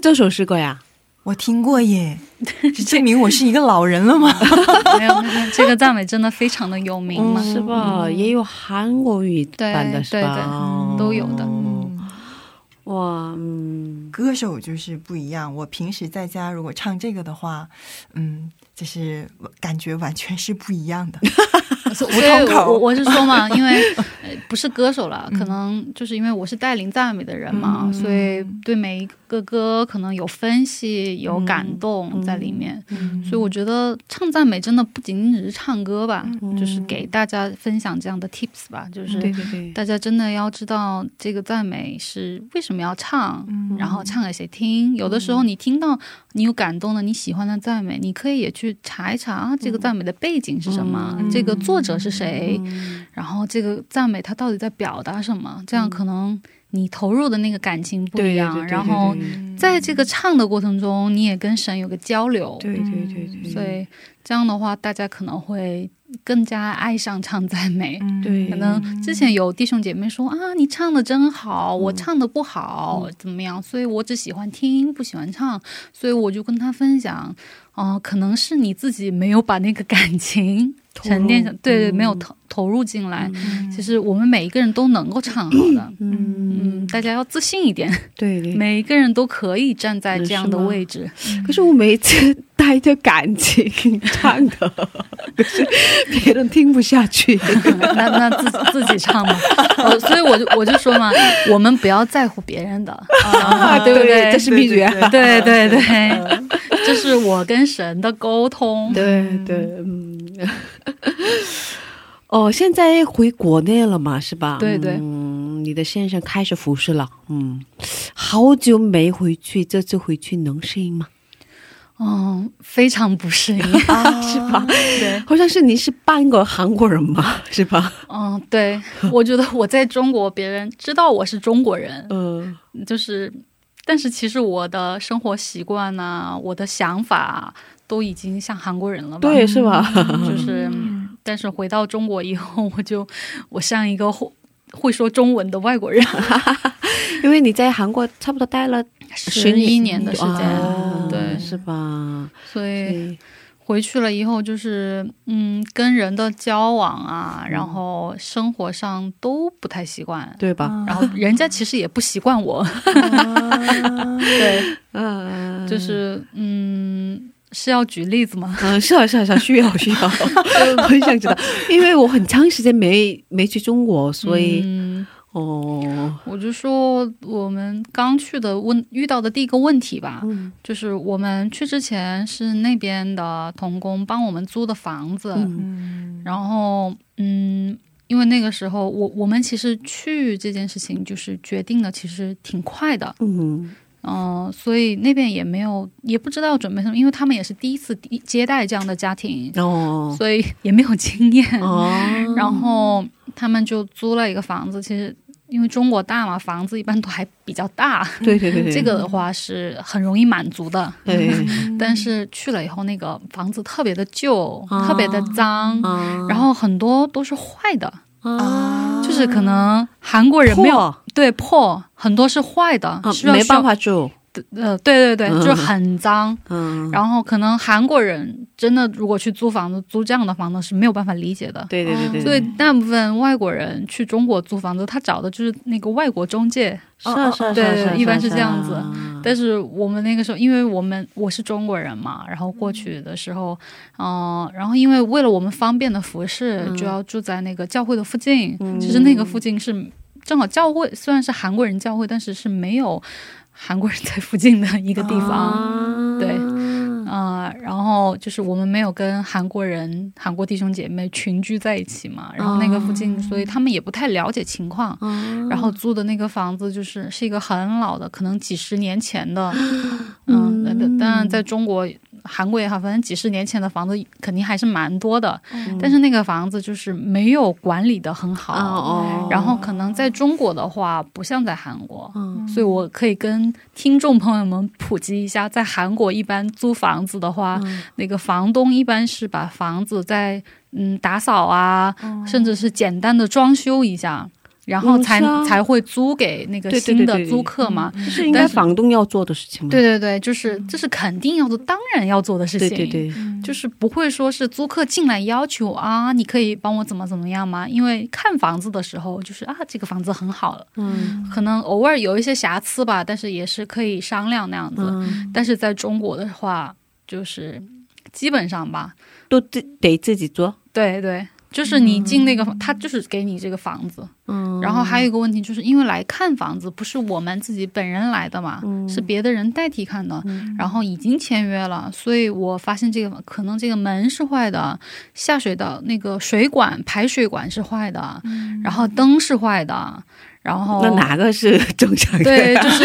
这首诗歌呀？我听过耶，这证明我是一个老人了吗？没有，这个赞美真的非常的有名嘛，是吧？也有韩国语版的，是吧？都有的。哇，嗯，歌手就是不一样。我平时在家如果唱这个的话，嗯。就是感觉完全是不一样的，所以我我是说嘛，因为不是歌手了，可能就是因为我是带领赞美的人嘛，所以对每一个歌可能有分析、有感动在里面。所以我觉得唱赞美真的不仅仅只是唱歌吧，就是给大家分享这样的 tips 吧，就是大家真的要知道这个赞美是为什么要唱，然后唱给谁听。有的时候你听到你有感动的、你喜欢的赞美，你可以也去。查一查啊，这个赞美的背景是什么？这个作者是谁？然后这个赞美他到底在表达什么？这样可能你投入的那个感情不一样。然后在这个唱的过程中，你也跟神有个交流。对对对对。所以这样的话，大家可能会。更加爱上唱赞美，对，可能之前有弟兄姐妹说啊，你唱的真好，我唱的不好，怎么样？所以我只喜欢听，不喜欢唱，所以我就跟他分享，哦，可能是你自己没有把那个感情沉淀下，对对，没有投投入进来。其实我们每一个人都能够唱好的，嗯嗯，大家要自信一点，对，每一个人都可以站在这样的位置。可是我每次。带着感情唱的，可是别人听不下去。那那自自己唱嘛。所以我就我就说嘛，我们不要在乎别人的，对不对？这是秘诀。对对对，这是我跟神的沟通。对对，嗯。哦，现在回国内了嘛？是吧？对对。嗯，你的先生开始服侍了。嗯，好久没回去，这次回去能适应吗？哦，非常不适应，是吧？对，好像是你是半个韩国人吧，是吧？嗯，对，我觉得我在中国，别人知道我是中国人，嗯，就是，但是其实我的生活习惯呐，我的想法都已经像韩国人了吧？对，是吧？就是，但是回到中国以后，我就我像一个会会说中文的外国人，因为你在韩国差不多待了。十一年的时间，对，是吧？所以回去了以后，就是嗯，跟人的交往啊，然后生活上都不太习惯，对吧？然后人家其实也不习惯我，对，嗯，就是嗯，是要举例子吗？嗯，是啊，是啊，是啊，需要 需要，很想知道，因为我很长时间没没去中国，所以。哦，我就说我们刚去的问遇到的第一个问题吧，就是我们去之前是那边的童工帮我们租的房子，然后嗯，因为那个时候我我们其实去这件事情就是决定的其实挺快的，嗯嗯，所以那边也没有也不知道准备什么，因为他们也是第一次接待这样的家庭，哦，所以也没有经验，哦，然后他们就租了一个房子，其实。因为中国大嘛，房子一般都还比较大。对对对，这个的话是很容易满足的。对，但是去了以后，那个房子特别的旧，特别的脏，然后很多都是坏的。啊，就是可能韩国人没有对破，很多是坏的，没办法住。呃，对对对，就是很脏。嗯，然后可能韩国人真的如果去租房子，租这样的房子是没有办法理解的。对对对对。所以大部分外国人去中国租房子，他找的就是那个外国中介。是是是。对，一般是这样子。但是我们那个时候，因为我们我是中国人嘛，然后过去的时候，嗯，然后因为为了我们方便的服饰，就要住在那个教会的附近。其实那个附近是正好教会，虽然是韩国人教会，但是是没有。韩国人在附近的一个地方，对，啊，然后就是我们没有跟韩国人、韩国弟兄姐妹群居在一起嘛，然后那个附近，所以他们也不太了解情况，然后租的那个房子就是是一个很老的，可能几十年前的，嗯，但在中国韩国也好，反正几十年前的房子肯定还是蛮多的，但是那个房子就是没有管理的很好。哦然后可能在中国的话，不像在韩国，所以我可以跟听众朋友们普及一下，在韩国一般租房子的话，那个房东一般是把房子在嗯打扫啊，甚至是简单的装修一下。然后才、才会租给那个新的租客嘛，这是应该房东要做的事情吗？对对对，就是这是肯定要做，当然要做的事情。对对对，就是不会说是租客进来要求啊，你可以帮我怎么怎么样吗？因为看房子的时候，就是啊，这个房子很好了，嗯可能偶尔有一些瑕疵吧，但是也是可以商量那样子。嗯，但是在中国的话，就是基本上吧，都自得自己做。对对，就是你进那个，他就是给你这个房子。嗯，然后还有一个问题，就是因为来看房子不是我们自己本人来的嘛，嗯。是别的人代替看的，然后已经签约了，所以我发现这个可能这个门是坏的，下水道那个水管排水管是坏的，然后灯是坏的，然后那哪个是正常的？对，就是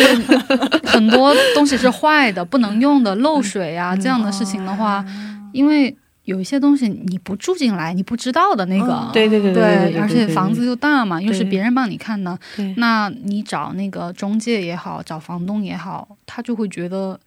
很多东西是坏的、不能用的、漏水啊这样的事情的话，因为有一些东西你不住进来，你不知道的那个，对对对对对，而且房子又大嘛，又是别人帮你看的，那你找那个中介也好，找房东也好，他就会觉得。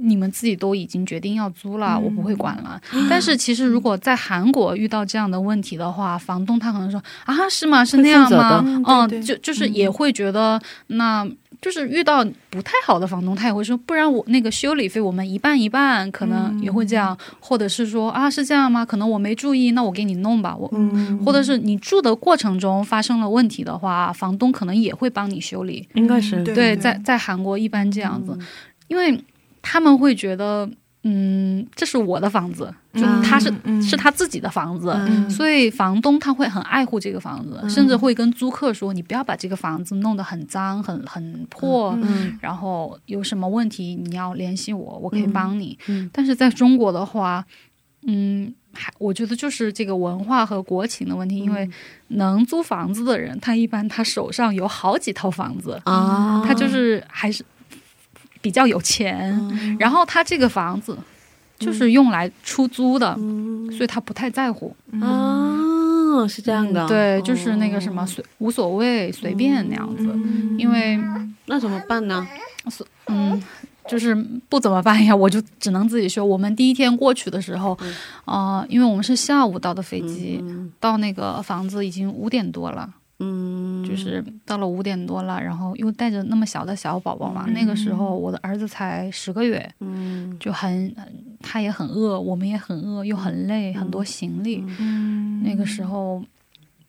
你们自己都已经决定要租了，我不会管了。但是其实如果在韩国遇到这样的问题的话，房东他可能说啊，是吗？是那样吗？嗯嗯，对对就就是也会觉得，那就是遇到不太好的房东，他也会说，不然我那个修理费我们一半一半，可能也会这样，或者是说啊，是这样吗？可能我没注意，那我给你弄吧，我。嗯，或者是你住的过程中发生了问题的话，房东可能也会帮你修理。应该是对对，在在韩国一般这样子，因为他们会觉得，嗯，这是我的房子，就嗯。他是、嗯。是他自己的房子，嗯。所以房东他会很爱护这个房子，甚至会跟租客说，你不要把这个房子弄得很脏、很很破。嗯。然后有什么问题你要联系我，我可以帮你。嗯。但是在中国的话，嗯，还我觉得就是这个文化和国情的问题，因为能租房子的人，他一般他手上有好几套房子，啊，他就是还是比较有钱，然后他这个房子就是用来出租的，所以他不太在乎。哦，是这样的，对，就是那个什么随无所谓随便那样子，因为那怎么办呢？嗯。就是不怎么办呀，我就只能自己修。我们第一天过去的时候，呃，因为我们是下午到的飞机，到那个房子已经五点多了，嗯，就是到了五点多了，然后又带着那么小的小宝宝嘛，那个时候我的儿子才十个月，嗯。就很他也很饿，我们也很饿，又很累，很多行李，嗯。那个时候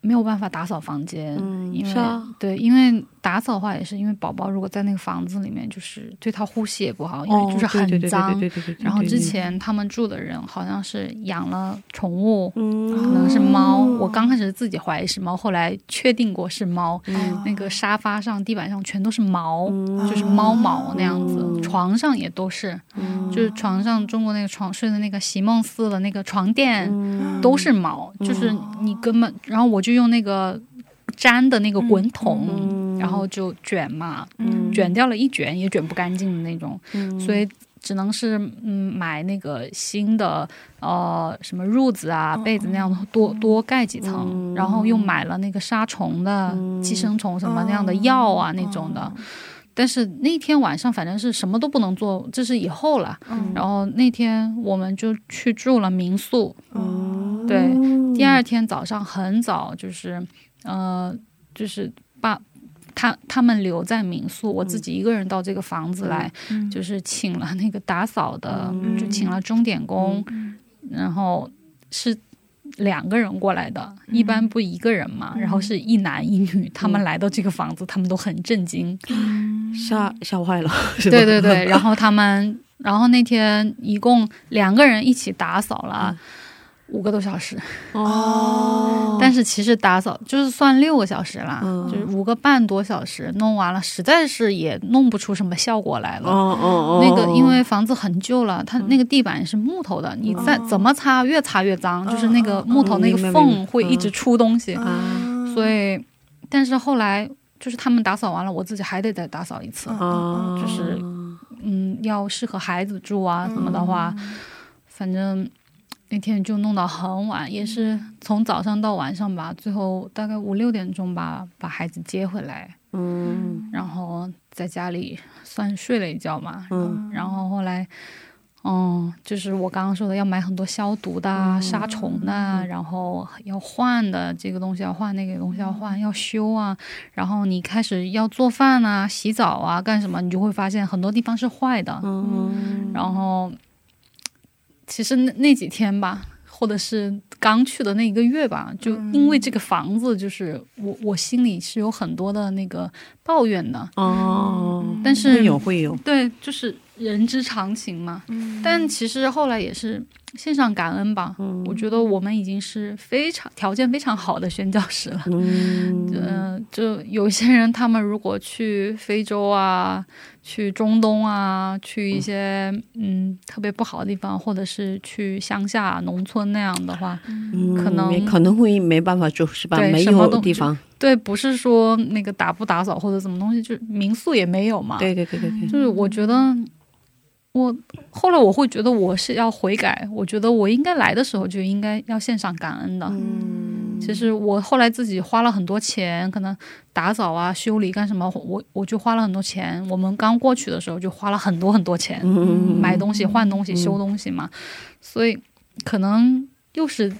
没有办法打扫房间，嗯因为、对，因为打扫的话也是因为宝宝如果在那个房子里面，就是对他呼吸也不好，因为就是很哦对对对脏。对对对对对然后之前他们住的人好像是养了宠物，嗯可能是猫。我刚开始自己怀疑是猫，后来确定过是猫。嗯那个沙发上、地板上全都是毛，就是猫毛那样子，嗯床上也都是，就是床上中国那个床睡的那个席梦思的那个床垫、嗯都是毛，就是你根本，然后我就用那个粘的那个滚筒，嗯。然后就卷嘛，嗯。卷掉了一卷也卷不干净的那种，嗯。所以。只能是嗯买那个新的呃什么褥子啊被子那样的多多盖几层，然后又买了那个杀虫的、寄生虫什么那样的药啊、那种的。但是那天晚上反正是什么都不能做，这是以后了。然后那天我们就去住了民宿，对，第二天早上很早就是呃就是把。他他们留在民宿，我自己一个人到这个房子来，就是请了那个打扫的，就请了钟点工，然后是两个人过来的，一般不一个人嘛，然后是一男一女，他们来到这个房子，他们都很震惊，吓吓坏了，对对对，然后他们，然后那天一共两个人一起打扫了。五个多小时，哦，但是其实打扫就是算六个小时啦，嗯。就是五个半多小时弄完了，实在是也弄不出什么效果来了。哦哦哦，那个因为房子很旧了，它那个地板是木头的，你再怎么擦越擦越脏，就是那个木头那个缝会一直出东西，啊。所以，但是后来就是他们打扫完了，我自己还得再打扫一次，啊，就是嗯，要适合孩子住啊什么的话，反正那天就弄到很晚，也是从早上到晚上吧，最后大概五六点钟吧，把孩子接回来，嗯然后在家里算睡了一觉嘛，嗯然后后来。嗯，就是我刚刚说的，要买很多消毒的、啊、杀虫的啊，然后要换的这个东西要换，那个东西要换，要修啊。然后你开始要做饭啊、洗澡啊、干什么，你就会发现很多地方是坏的。嗯然后，其实那那几天吧，或者是刚去的那一个月吧，就因为这个房子，就是我我心里是有很多的那个抱怨的。哦，但是会有会有，对，就是人之常情嘛。但其实后来也是献上感恩吧。嗯我觉得我们已经是非常条件非常好的宣教师了。嗯 嗯、就有些人，他们如果去非洲啊、去中东啊、去一些嗯特别不好的地方，或者是去乡下农村那样的话，嗯可能可能会没办法住是吧？对没什么都有地方，对，不是说那个打不打扫或者什么东西，就是民宿也没有嘛。对对对对对，就是我觉得我后来我会觉得我是要悔改，我觉得我应该来的时候就应该要献上感恩的。嗯其实我后来自己花了很多钱，可能打扫啊、修理干什么，我我就花了很多钱。我们刚过去的时候就花了很多很多钱，嗯买东西、换东西、修东西嘛，所以可能又是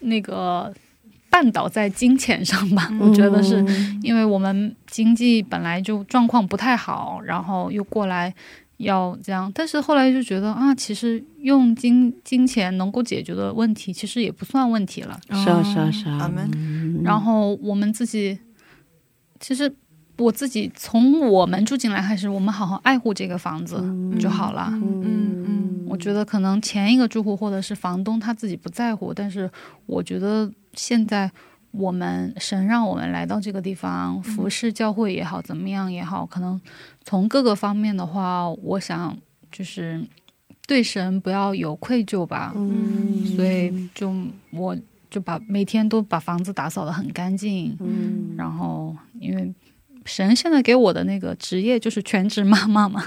那个绊倒在金钱上吧，我觉得是嗯因为我们经济本来就状况不太好，然后又过来要这样，但是后来就觉得啊，其实用金金钱能够解决的问题，其实也不算问题了。是啊是啊是啊，嗯。然后我们自己，其实我自己从我们住进来开始，我们好好爱护这个房子就好了。嗯嗯。我觉得可能前一个住户或者是房东他自己不在乎，但是我觉得现在我们神让我们来到这个地方服侍教会也好，怎么样也好，可能从各个方面的话，我想就是对神不要有愧疚吧。嗯。所以就我就把每天都把房子打扫得很干净，嗯。然后因为神现在给我的那个职业就是全职妈妈嘛，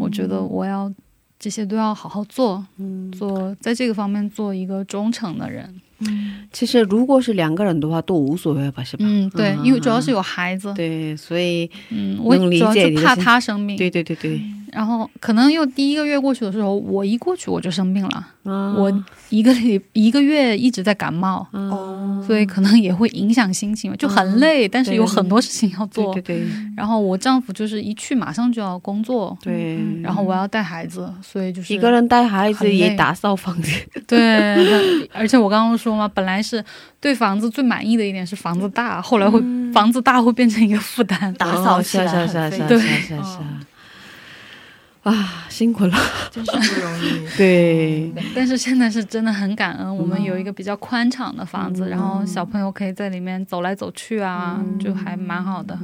我觉得我要这些都要好好做，嗯。做在这个方面做一个忠诚的人。其实如果是两个人的话都无所谓吧，是吧？嗯，对，因为主要是有孩子，对，所以嗯，我能理主要就怕他生病，对对对对，然后可能又第一个月过去的时候，我一过去我就生病了，啊。我一个礼一个月一直在感冒，哦，所以可能也会影响心情，就很累，但是有很多事情要做。对对对。然后我丈夫就是一去马上就要工作，对，然后我要带孩子，所以就是一个人带孩子也打扫房子，对，而且我刚刚说嘛，本来是对房子最满意的一点是房子大，后来会、房子大会变成一个负担。打扫起来对。是啊是啊是啊，啊，辛苦了，真是不容易。对，但是现在是真的很感恩，我们有一个比较宽敞的房子，然后小朋友可以在里面走来走去啊，就还蛮好的。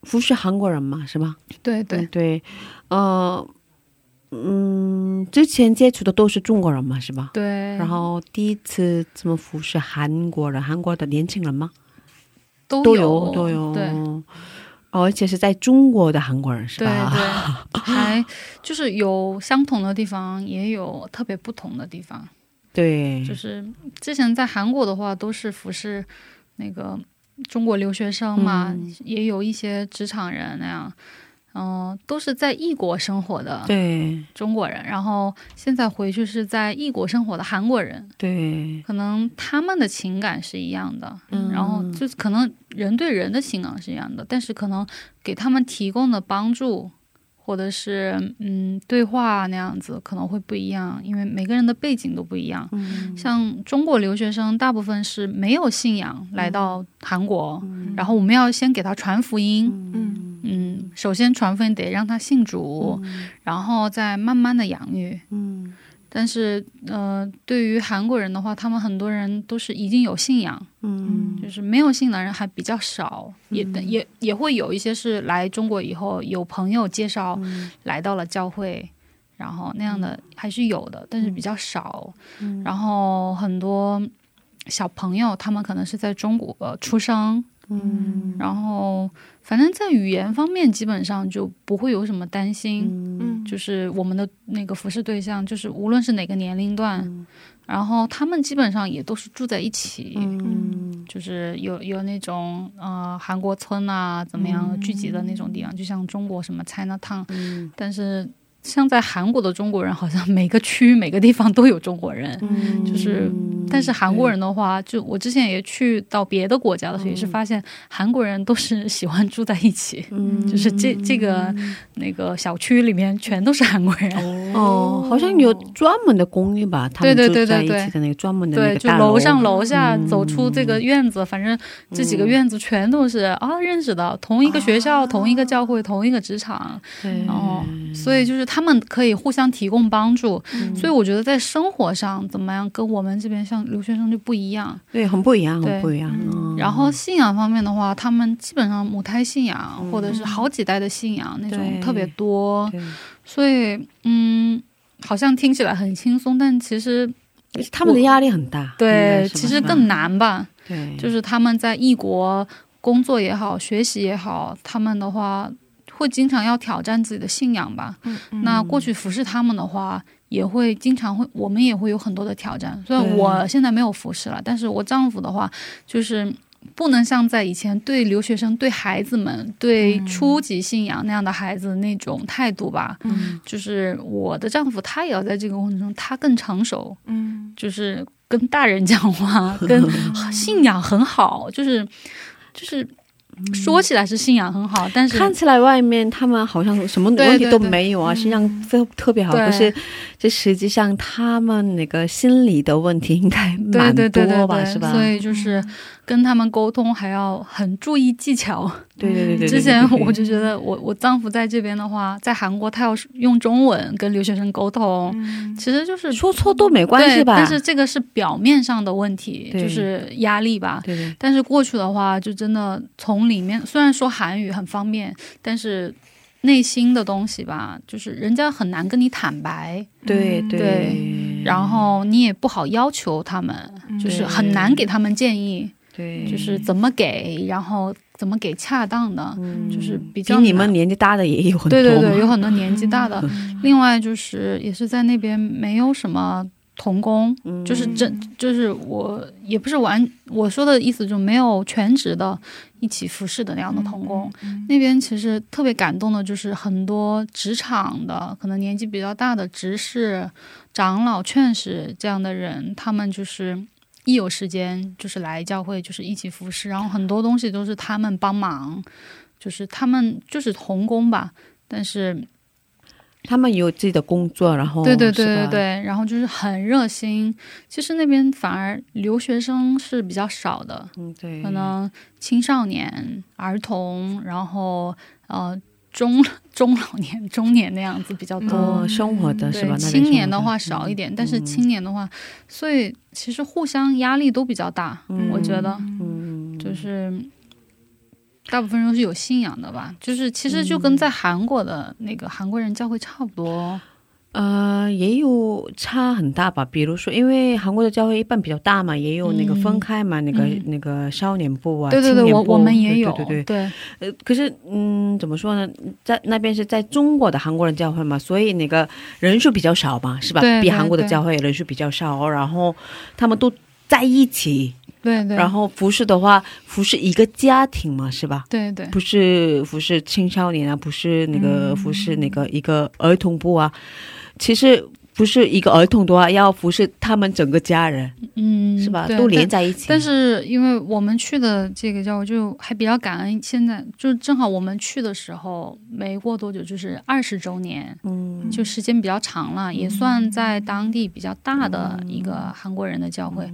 不是韩国人嘛，是吧？对对，对，呃，嗯，之前接触的都是中国人嘛，是吧？对，然后第一次这么服侍韩国人，韩国的年轻人吗？都都有都有，对。哦而且是在中国的韩国人是对吧？对，还就是有相同的地方，也有特别不同的地方。对，就是之前在韩国的话，都是服侍那个中国留学生嘛，嗯也有一些职场人那样，嗯、都是在异国生活的对中国人，然后现在回去是在异国生活的韩国人，对，可能他们的情感是一样的，嗯然后就是可能人对人的情感是一样的，但是可能给他们提供的帮助。或者是嗯，对话那样子可能会不一样，因为每个人的背景都不一样。嗯像中国留学生，大部分是没有信仰来到韩国，然后我们要先给他传福音。嗯嗯，首先传福音得让他信主，然后再慢慢的养育。嗯但是呃，对于韩国人的话，他们很多人都是已经有信仰，嗯。就是没有信的人还比较少，也也也会有一些是来中国以后有朋友介绍来到了教会，然后那样的还是有的，但是比较少。然后很多小朋友他们可能是在中国、呃、出生，嗯，然后反正在语言方面基本上就不会有什么担心，嗯。就是我们的那个服侍对象，就是无论是哪个年龄段，然后他们基本上也都是住在一起，嗯。就是有有那种呃韩国村啊怎么样的聚集的那种地方，就像中国什么 China Town，、嗯。但是像在韩国的中国人，好像每个区每个地方都有中国人，嗯。就是但是韩国人的话，就我之前也去到别的国家的时候，也是发现韩国人都是喜欢住在一起，嗯。就是这这个那个小区里面全都是韩国人，哦，好像有专门的公寓吧？他们对对对住在一对对起的那个专门的那对，就个大楼。上楼下嗯。走出这个院子，反正这几个院子全都是啊认识的，同一个学校、同一个教会、同一个职场，对。然后所以就是他们可以互相提供帮助，嗯。所以我觉得在生活上怎么样，跟我们这边像留学生就不一样。对，很不一样，对很不一样。嗯然后信仰方面的话，他们基本上母胎信仰、或者是好几代的信仰那种特别多，所以嗯，好像听起来很轻松，但其实他们的压力很大，对，其实更难吧。对，就是他们在异国工作也好，学习也好，他们的话会经常要挑战自己的信仰吧。嗯那过去服侍他们的话，也会经常会，我们也会有很多的挑战。虽然我现在没有服侍了，但是我丈夫的话，就是不能像在以前对留学生、对孩子们、对初级信仰那样的孩子那种态度吧。嗯就是我的丈夫，他也要在这个过程中，他更成熟，嗯就是跟大人讲话，跟 信仰很好，就是就是说起来是信仰很好，但是看起来外面他们好像什么问题都没有啊，信仰特特别好，对。可是这实际上他们那个心理的问题应该对蛮对对对多吧，对，是吧？所以就是跟他们沟通还要很注意技巧。对对对对对，之前我就觉得我我丈夫在这边的话，在韩国他要是用中文跟留学生沟通，其实就是说错都没关系，吧？但是这个是表面上的问题，就是压力吧。对对。但是过去的话，就真的从里面，虽然说韩语很方便，但是内心的东西吧，就是人家很难跟你坦白，对嗯对。然后你也不好要求他们，就是很难给他们建议，对，就是怎么给，然后怎么给恰当的，就是比较比你们年纪大的也有很多对对对，有很多年纪大的。另外就是也是在那边没有什么童工，就是真就是我也不是完我说的意思，就没有全职的一起服侍的那样的童工。那边其实特别感动的就是很多职场的，可能年纪比较大的执事、长老、劝使这样的人，他们就是。一有时间就是来教会，就是一起服侍，然后很多东西都是他们帮忙，就是他们就是童工吧，但是他们有自己的工作，然后对对对对对，然后就是很热心。其实那边反而留学生是比较少的，嗯对，可能青少年、儿童，然后呃中 中老年、中年那样子比较多。哦生活的是吧？对，青年的话少一点，嗯但是青年的话，所以其实互相压力都比较大，我觉得，嗯就是大部分人都是有信仰的吧，就是其实就跟在韩国的那个韩国人教会差不多。呃，也有差很大吧。比如说，因为韩国的教会一般比较大嘛，也有那个分开嘛，那个嗯那个少年部啊，对对对，我我们也有，对对对。对呃，可是嗯，怎么说呢，在那边是在中国的韩国人教会嘛，所以那个人数比较少嘛，是吧？对对比韩国的教会人数比较少，然后他们都在一起，对对，然后服侍的话，服侍一个家庭嘛，是吧？对对不是服侍青少年啊，不是那个服侍那个一个儿童部啊，其实不是一个儿童的话，要服侍他们整个家人，嗯，是吧？都连在一起。但是因为我们去的这个教会，就还比较感恩。现在就正好我们去的时候，没过多久就是二十周年，嗯，就时间比较长了，也算在当地比较大的一个韩国人的教会，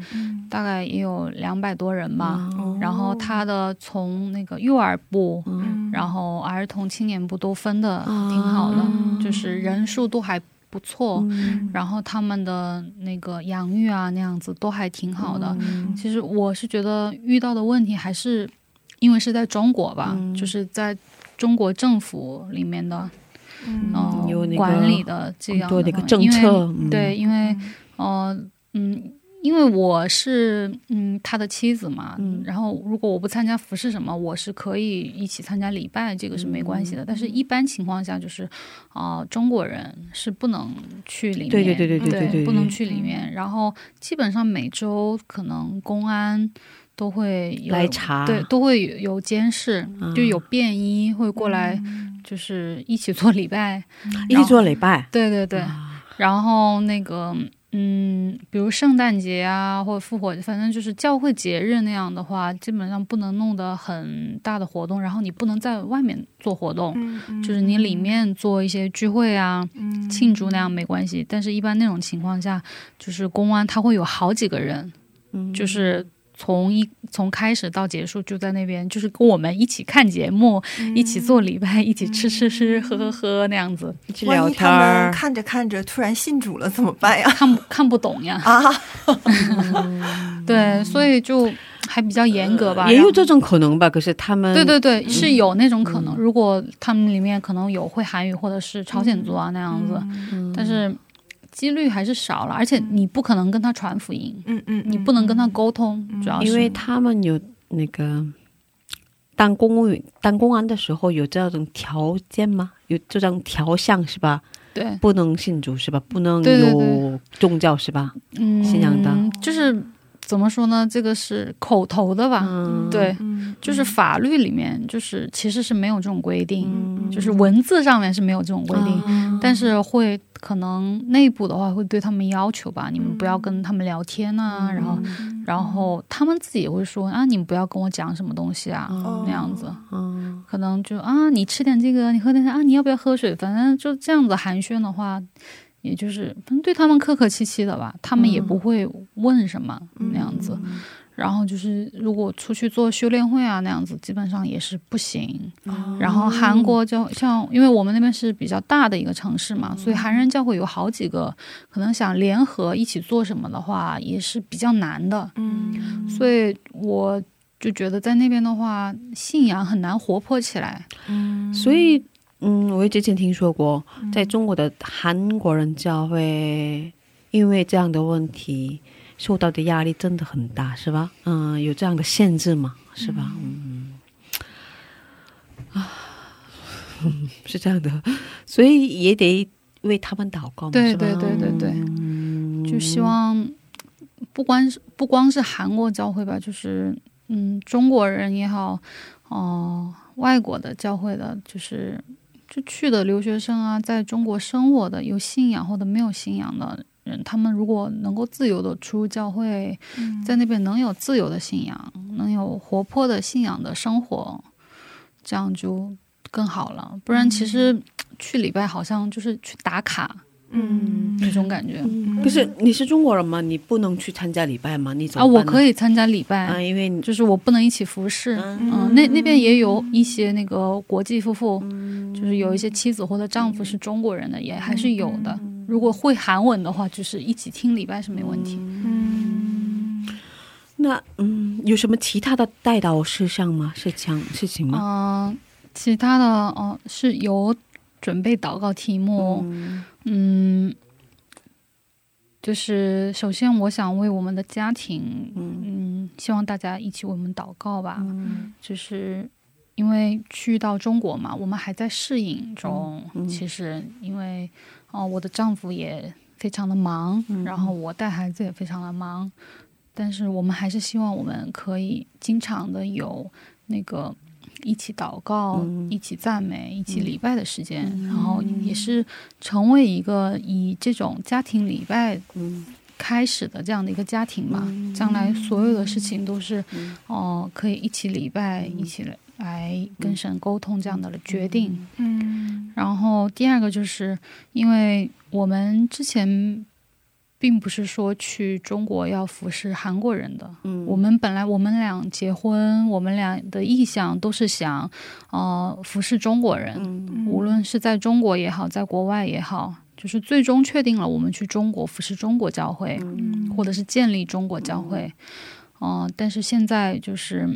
大概也有两百多人吧。然后他的从那个幼儿部，然后儿童青年部都分的挺好的，就是人数都还不错。然后他们的那个养育啊那样子都还挺好的。其实我是觉得遇到的问题还是因为是在中国吧，就是在中国政府里面的。嗯、有那个管理的这样多的一个政策嗯对，因为呃嗯，因为我是嗯他的妻子嘛，嗯然后如果我不参加服饰什么，我是可以一起参加礼拜，这个是没关系嗯的。但是一般情况下就是，啊、中国人是不能去里面，对对对对对不能去里面。然后基本上每周可能公安都会有来查对，都会有有监视，嗯就有便衣会过来，就是一起做礼拜。一起做礼拜，对对对，然后那个嗯，比如圣诞节啊，或者复活，反正就是教会节日那样的话，基本上不能弄得很大的活动，然后你不能在外面做活动，就是你里面做一些聚会啊、庆祝那样没关系。但是，一般那种情况下，就是公安他会有好几个人，嗯就是。从一从开始到结束就在那边，就是跟我们一起看节目，一起做礼拜，一起吃吃吃，喝喝喝那样子，一起聊天看着看着突然信主了怎么办呀？看不看不懂呀。啊，对，所以就还比较严格吧。也有这种可能吧？可是他们对对对，是有那种可能。如果他们里面可能有会韩语或者是朝鲜族啊那样子，但是几率还是少了。而且你不可能跟他传福音，嗯嗯，你不能跟他沟通，主要是因为他们有那个当公务员、当公安的时候有这种条件吗？有这种条项是吧？对，不能信主是吧？不能有宗教是吧？嗯，信仰的就是怎么说呢？这个是口头的吧？嗯，对，就是法律里面就是其实是没有这种规定，就是文字上面是没有这种规定，但是会可能内部的话会对他们要求吧，你们不要跟他们聊天啊，然后然后他们自己也会说啊，你们不要跟我讲什么东西啊，那样子，嗯，可能就啊，你吃点这个，你喝点啊，你要不要喝水？反正就这样子寒暄的话。也就是反正对他们客客气气的吧，他们也不会问什么、那样子。然后就是如果出去做修炼会啊那样子，基本上也是不行。然后韩国教像，因为我们那边是比较大的一个城市嘛，所以韩人教会有好几个，可能想联合一起做什么的话，也是比较难的。嗯所以我就觉得在那边的话，信仰很难活泼起来。所以嗯，我也之前听说过，在中国的韩国人教会，因为这样的问题受到的压力真的很大，是吧？嗯，有这样的限制吗？是吧？嗯，啊，是这样的，所以也得为他们祷告嘛，对对对对对，嗯。就希望不光是不光是韩国教会吧，就是嗯，中国人也好，哦、外国的教会的，就是就去的留学生啊，在中国生活的有信仰或者没有信仰的人，他们如果能够自由的出入教会，在那边能有自由的信仰，能有活泼的信仰的生活，这样就更好了。不然其实去礼拜好像就是去打卡嗯那种感觉。可是你是中国人吗？你不能去参加礼拜吗？你怎啊，么我可以参加礼拜，啊，因为你就是我不能一起服侍。嗯、那那边也有一些那个国际夫妇，就是有一些妻子或者丈夫是中国人的，也还是有的。如果会韩文的话，就是一起听礼拜是没问题。嗯那嗯，有什么其他的带导事项吗？事情事情吗？嗯、其他的哦、是有准备祷告题目，嗯。就是首先，我想为我们的家庭，嗯，希望大家一起为我们祷告吧。就是因为去到中国嘛，我们还在适应中。其实，因为哦、我的丈夫也非常的忙，然后我带孩子也非常的忙，但是我们还是希望我们可以经常的有那个一起祷告、一起赞美、一起礼拜的时间，然后也是成为一个以这种家庭礼拜开始的这样的一个家庭嘛。将来所有的事情都是哦、可以一起礼拜、一起来跟神沟通这样的决定。嗯。然后第二个就是因为我们之前并不是说去中国要服侍韩国人的，嗯。我们本来我们俩结婚，我们俩的意向都是想，呃，服侍中国人，嗯。无论是在中国也好，在国外也好，就是最终确定了我们去中国服侍中国教会，或者是建立中国教会，嗯、但是现在就是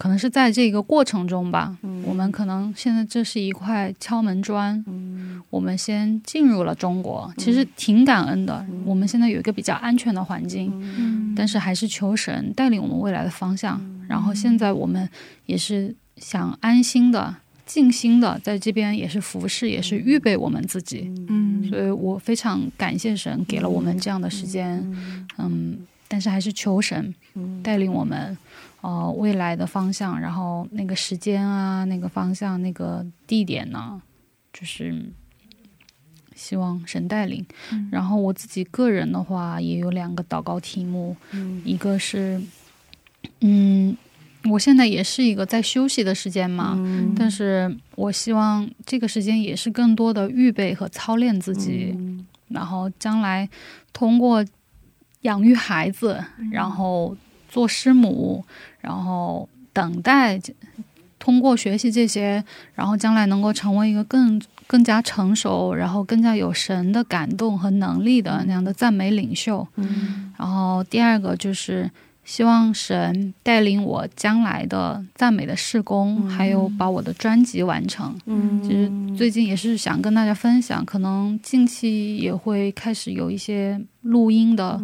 可能是在这个过程中吧，我们可能现在这是一块敲门砖，我们先进入了中国，其实挺感恩的。我们现在有一个比较安全的环境，但是还是求神带领我们未来的方向。然后现在我们也是想安心的、静心的在这边，也是服侍，也是预备我们自己。嗯，所以我非常感谢神给了我们这样的时间。嗯，但是还是求神带领我们。呃，未来的方向，然后那个时间啊，那个方向，那个地点呢，就是希望神带领。然后我自己个人的话，也有两个祷告题目，一个是，嗯，我现在也是一个在休息的时间嘛，但是我希望这个时间也是更多的预备和操练自己，然后将来通过养育孩子，然后。做师母，然后等待，通过学习这些，然后将来能够成为一个更更加成熟，然后更加有神的感动和能力的那样的赞美领袖。嗯，然后第二个就是。希望神带领我将来的赞美的事工，还有把我的专辑完成。嗯，其实最近也是想跟大家分享，可能近期也会开始有一些录音的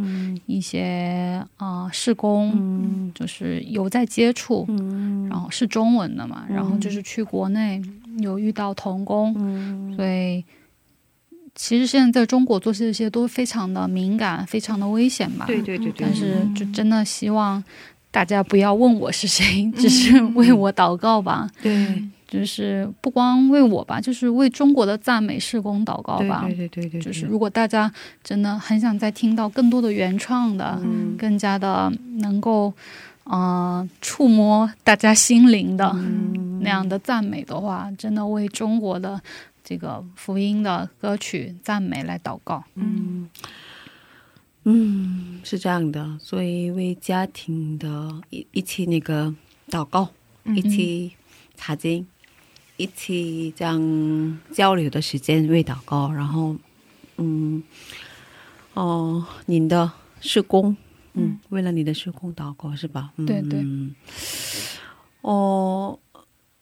一些啊事工，就是有在接触，然后是中文的嘛，然后就是去国内有遇到童工，所以。其实现在在中国做这些都非常的敏感，非常的危险吧？对对对对。但是就真的希望大家不要问我是谁，只是为我祷告吧。对，就是不光为我吧，就是为中国的赞美事工祷告吧。对对对对。就是如果大家真的很想再听到更多的原创的，更加的能够啊触摸大家心灵的那样的赞美的话，真的为中国的。这个福音的歌曲赞美来祷告，嗯。嗯，是这样的，所以为家庭的一一起那个祷告，一起查经，一起这样交流的时间为祷告，然后嗯哦，您的施工，嗯，为了你的施工祷告是吧？对对，哦，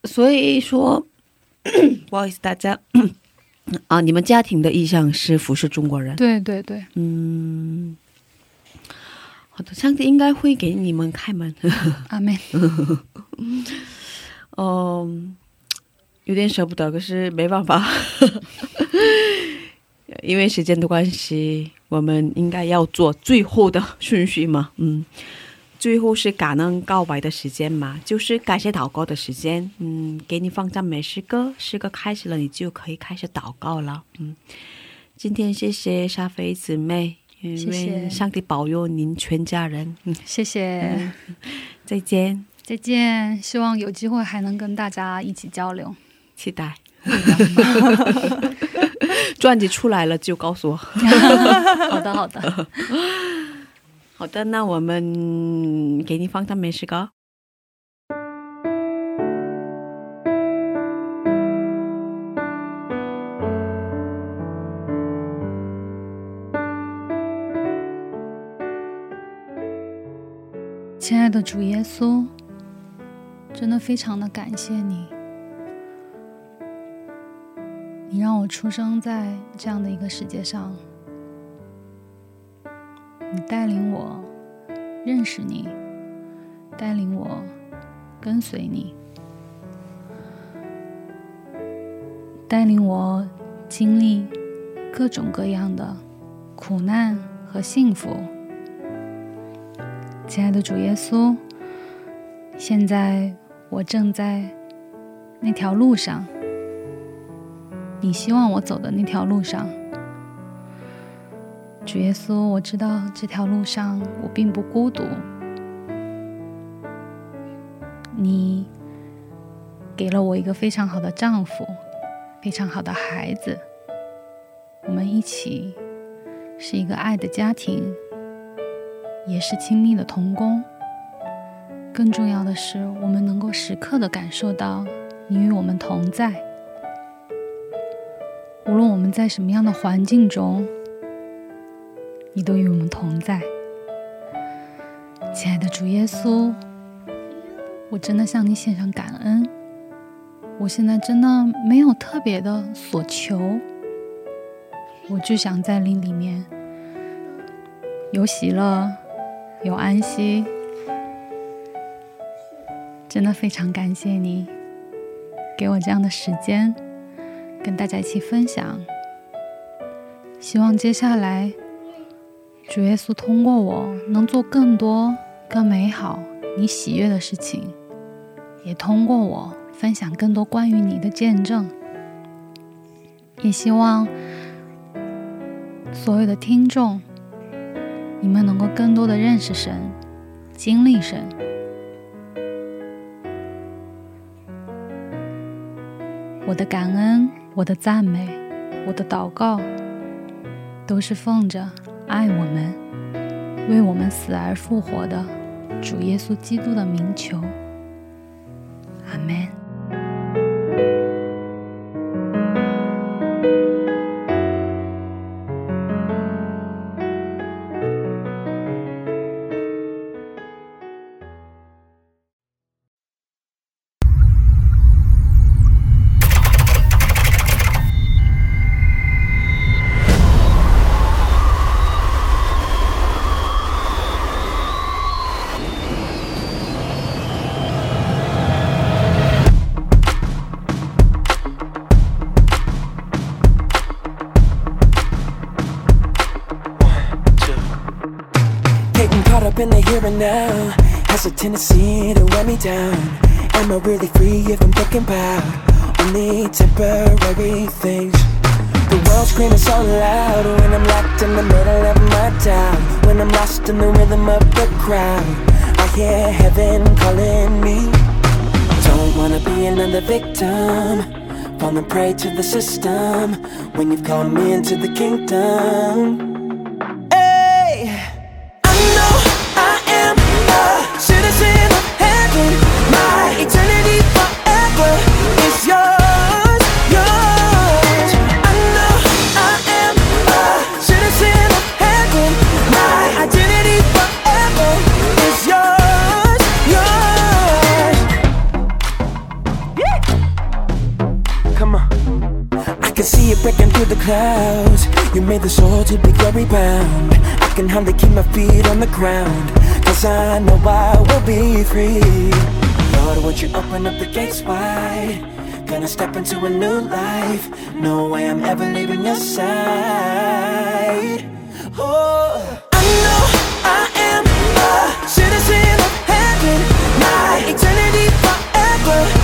所以说。不好意思，大家 啊，你们家庭的意向是服侍中国人？对对对，嗯，好的，上帝应该会给你们开门。阿妹，嗯，有点舍不得，可是没办法，因为时间的关系，我们应该要做最后的顺序嘛，嗯。最后是感恩告白的时间嘛，就是感谢祷告的时间。嗯，给你放赞美诗歌，诗歌开始了，你就可以开始祷告了。嗯，今天谢谢沙菲姊妹，谢谢上帝保佑您全家人。嗯，谢谢，再见，再见。希望有机会还能跟大家一起交流，期待。专辑 出来了就告诉我。好的，好的。好的，那我们给你放赞美诗歌。亲爱的主耶稣，真的非常的感谢你，你让我出生在这样的一个世界上。你带领我认识你，带领我跟随你，带领我经历各种各样的苦难和幸福。亲爱的主耶稣，现在我正在那条路上，你希望我走的那条路上。主耶稣，我知道这条路上我并不孤独。你给了我一个非常好的丈夫，非常好的孩子，我们一起是一个爱的家庭，也是亲密的同工。更重要的是，我们能够时刻的感受到你与我们同在，无论我们在什么样的环境中。你都与我们同在，亲爱的主耶稣，我真的向你献上感恩。我现在真的没有特别的所求，我就想在你里面有喜乐，有安息。真的非常感谢你给我这样的时间，跟大家一起分享。希望接下来主耶稣通过我能做更多、更美好、你喜悦的事情，也通过我分享更多关于你的见证。也希望所有的听众，你们能够更多的认识神，经历神。我的感恩，我的赞美，我的祷告，都是奉着爱我们、为我们死而复活的主耶稣基督的名求。阿门。Tendency to wear me down. Am I really free if I'm thinking about only temporary things? The world's screaming so loud when I'm locked in the middle of my doubt. When I'm lost in the rhythm of the crowd, I hear heaven calling me. Don't wanna be another victim, falling prey to the system. When you've called me into the kingdom. Clouds. You made the soul to be glory bound I can hardly keep my feet on the ground. Cause I know I will be free. Lord, won't you open up the gates wide? Gonna step into a new life. No way I'm ever leaving your side. Oh, I know I am a citizen of heaven. My eternity forever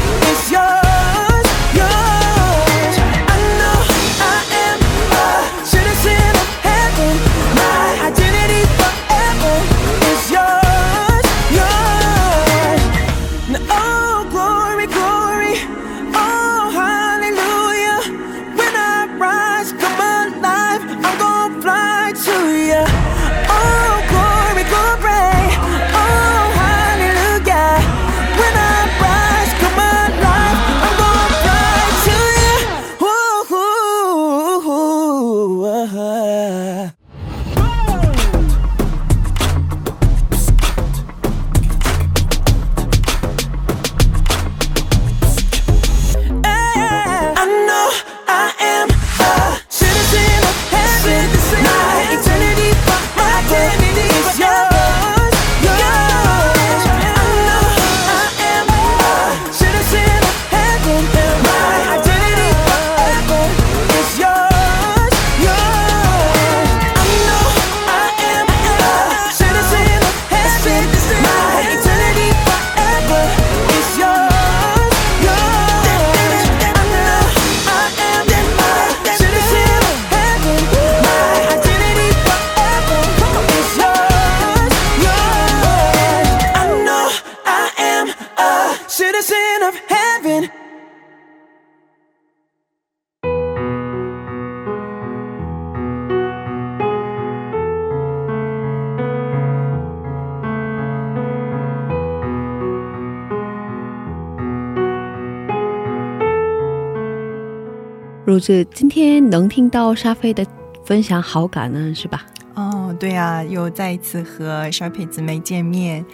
今天能听到沙菲的分享，好感呢是吧？哦，对呀，又再一次和沙佩姊妹见面，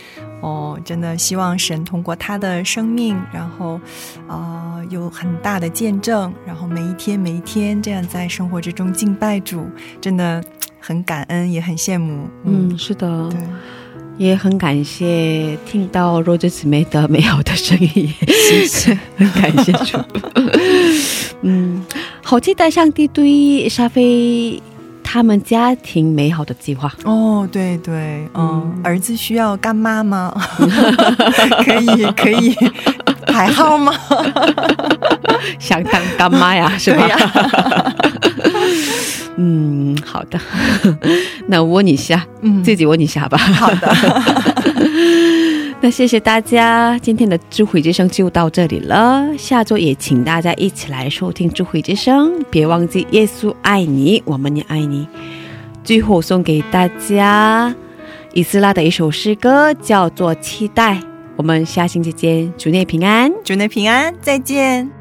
哦，真的希望神通过他的生命，然后，呃，有很大的见证，然后每一天每一天这样在生活之中敬拜主，真的很感恩，也很羡慕。嗯，是的，对，也很感谢听到若之姊妹的美好的声音，谢谢，很感谢主。嗯，好期待上帝对沙菲他们家庭美好的计划。哦，对对，嗯，儿子需要干妈吗？可以可以排号吗？想当干妈呀，是吧？嗯，好的，那我问一下，嗯，自己问一下吧。好的，那谢谢大家，今天的智慧之声就到这里了。下周也请大家一起来收听智慧之声，别忘记耶稣爱你，我们也爱你。最后送给大家伊斯拉的一首诗歌，叫做《期待》。我们下星期见，主内平安，主内平安，再见。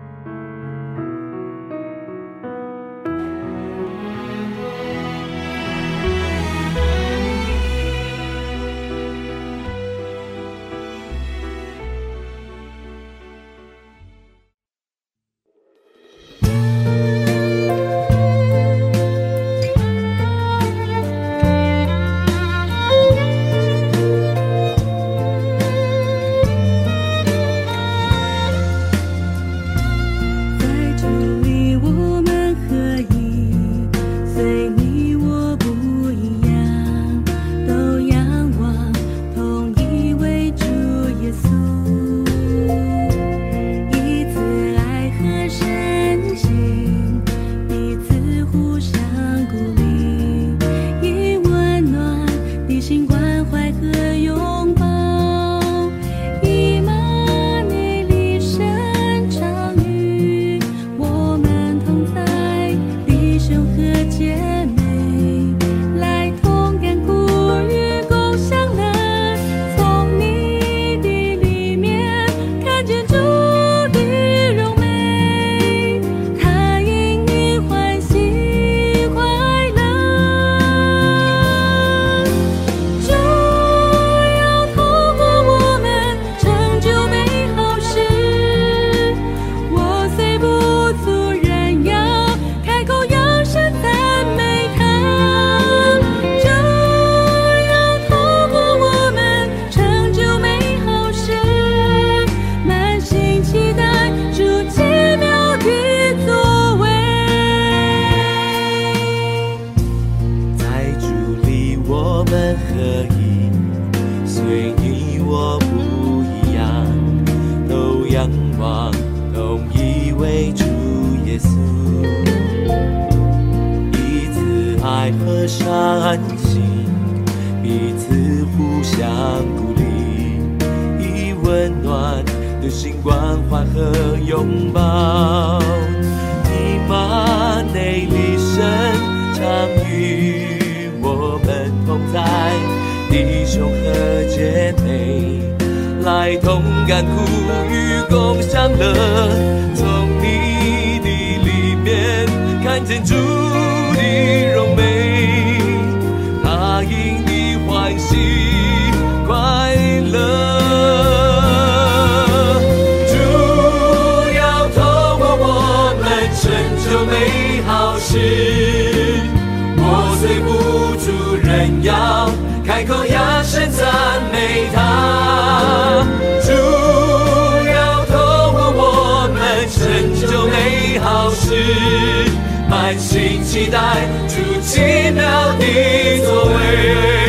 爱和善心彼此互相鼓励以温暖的心关怀和拥抱。你把内力生长与我们同在弟兄和姐妹来同甘苦与共享乐。从你的里面看见主期待ก奇妙的座位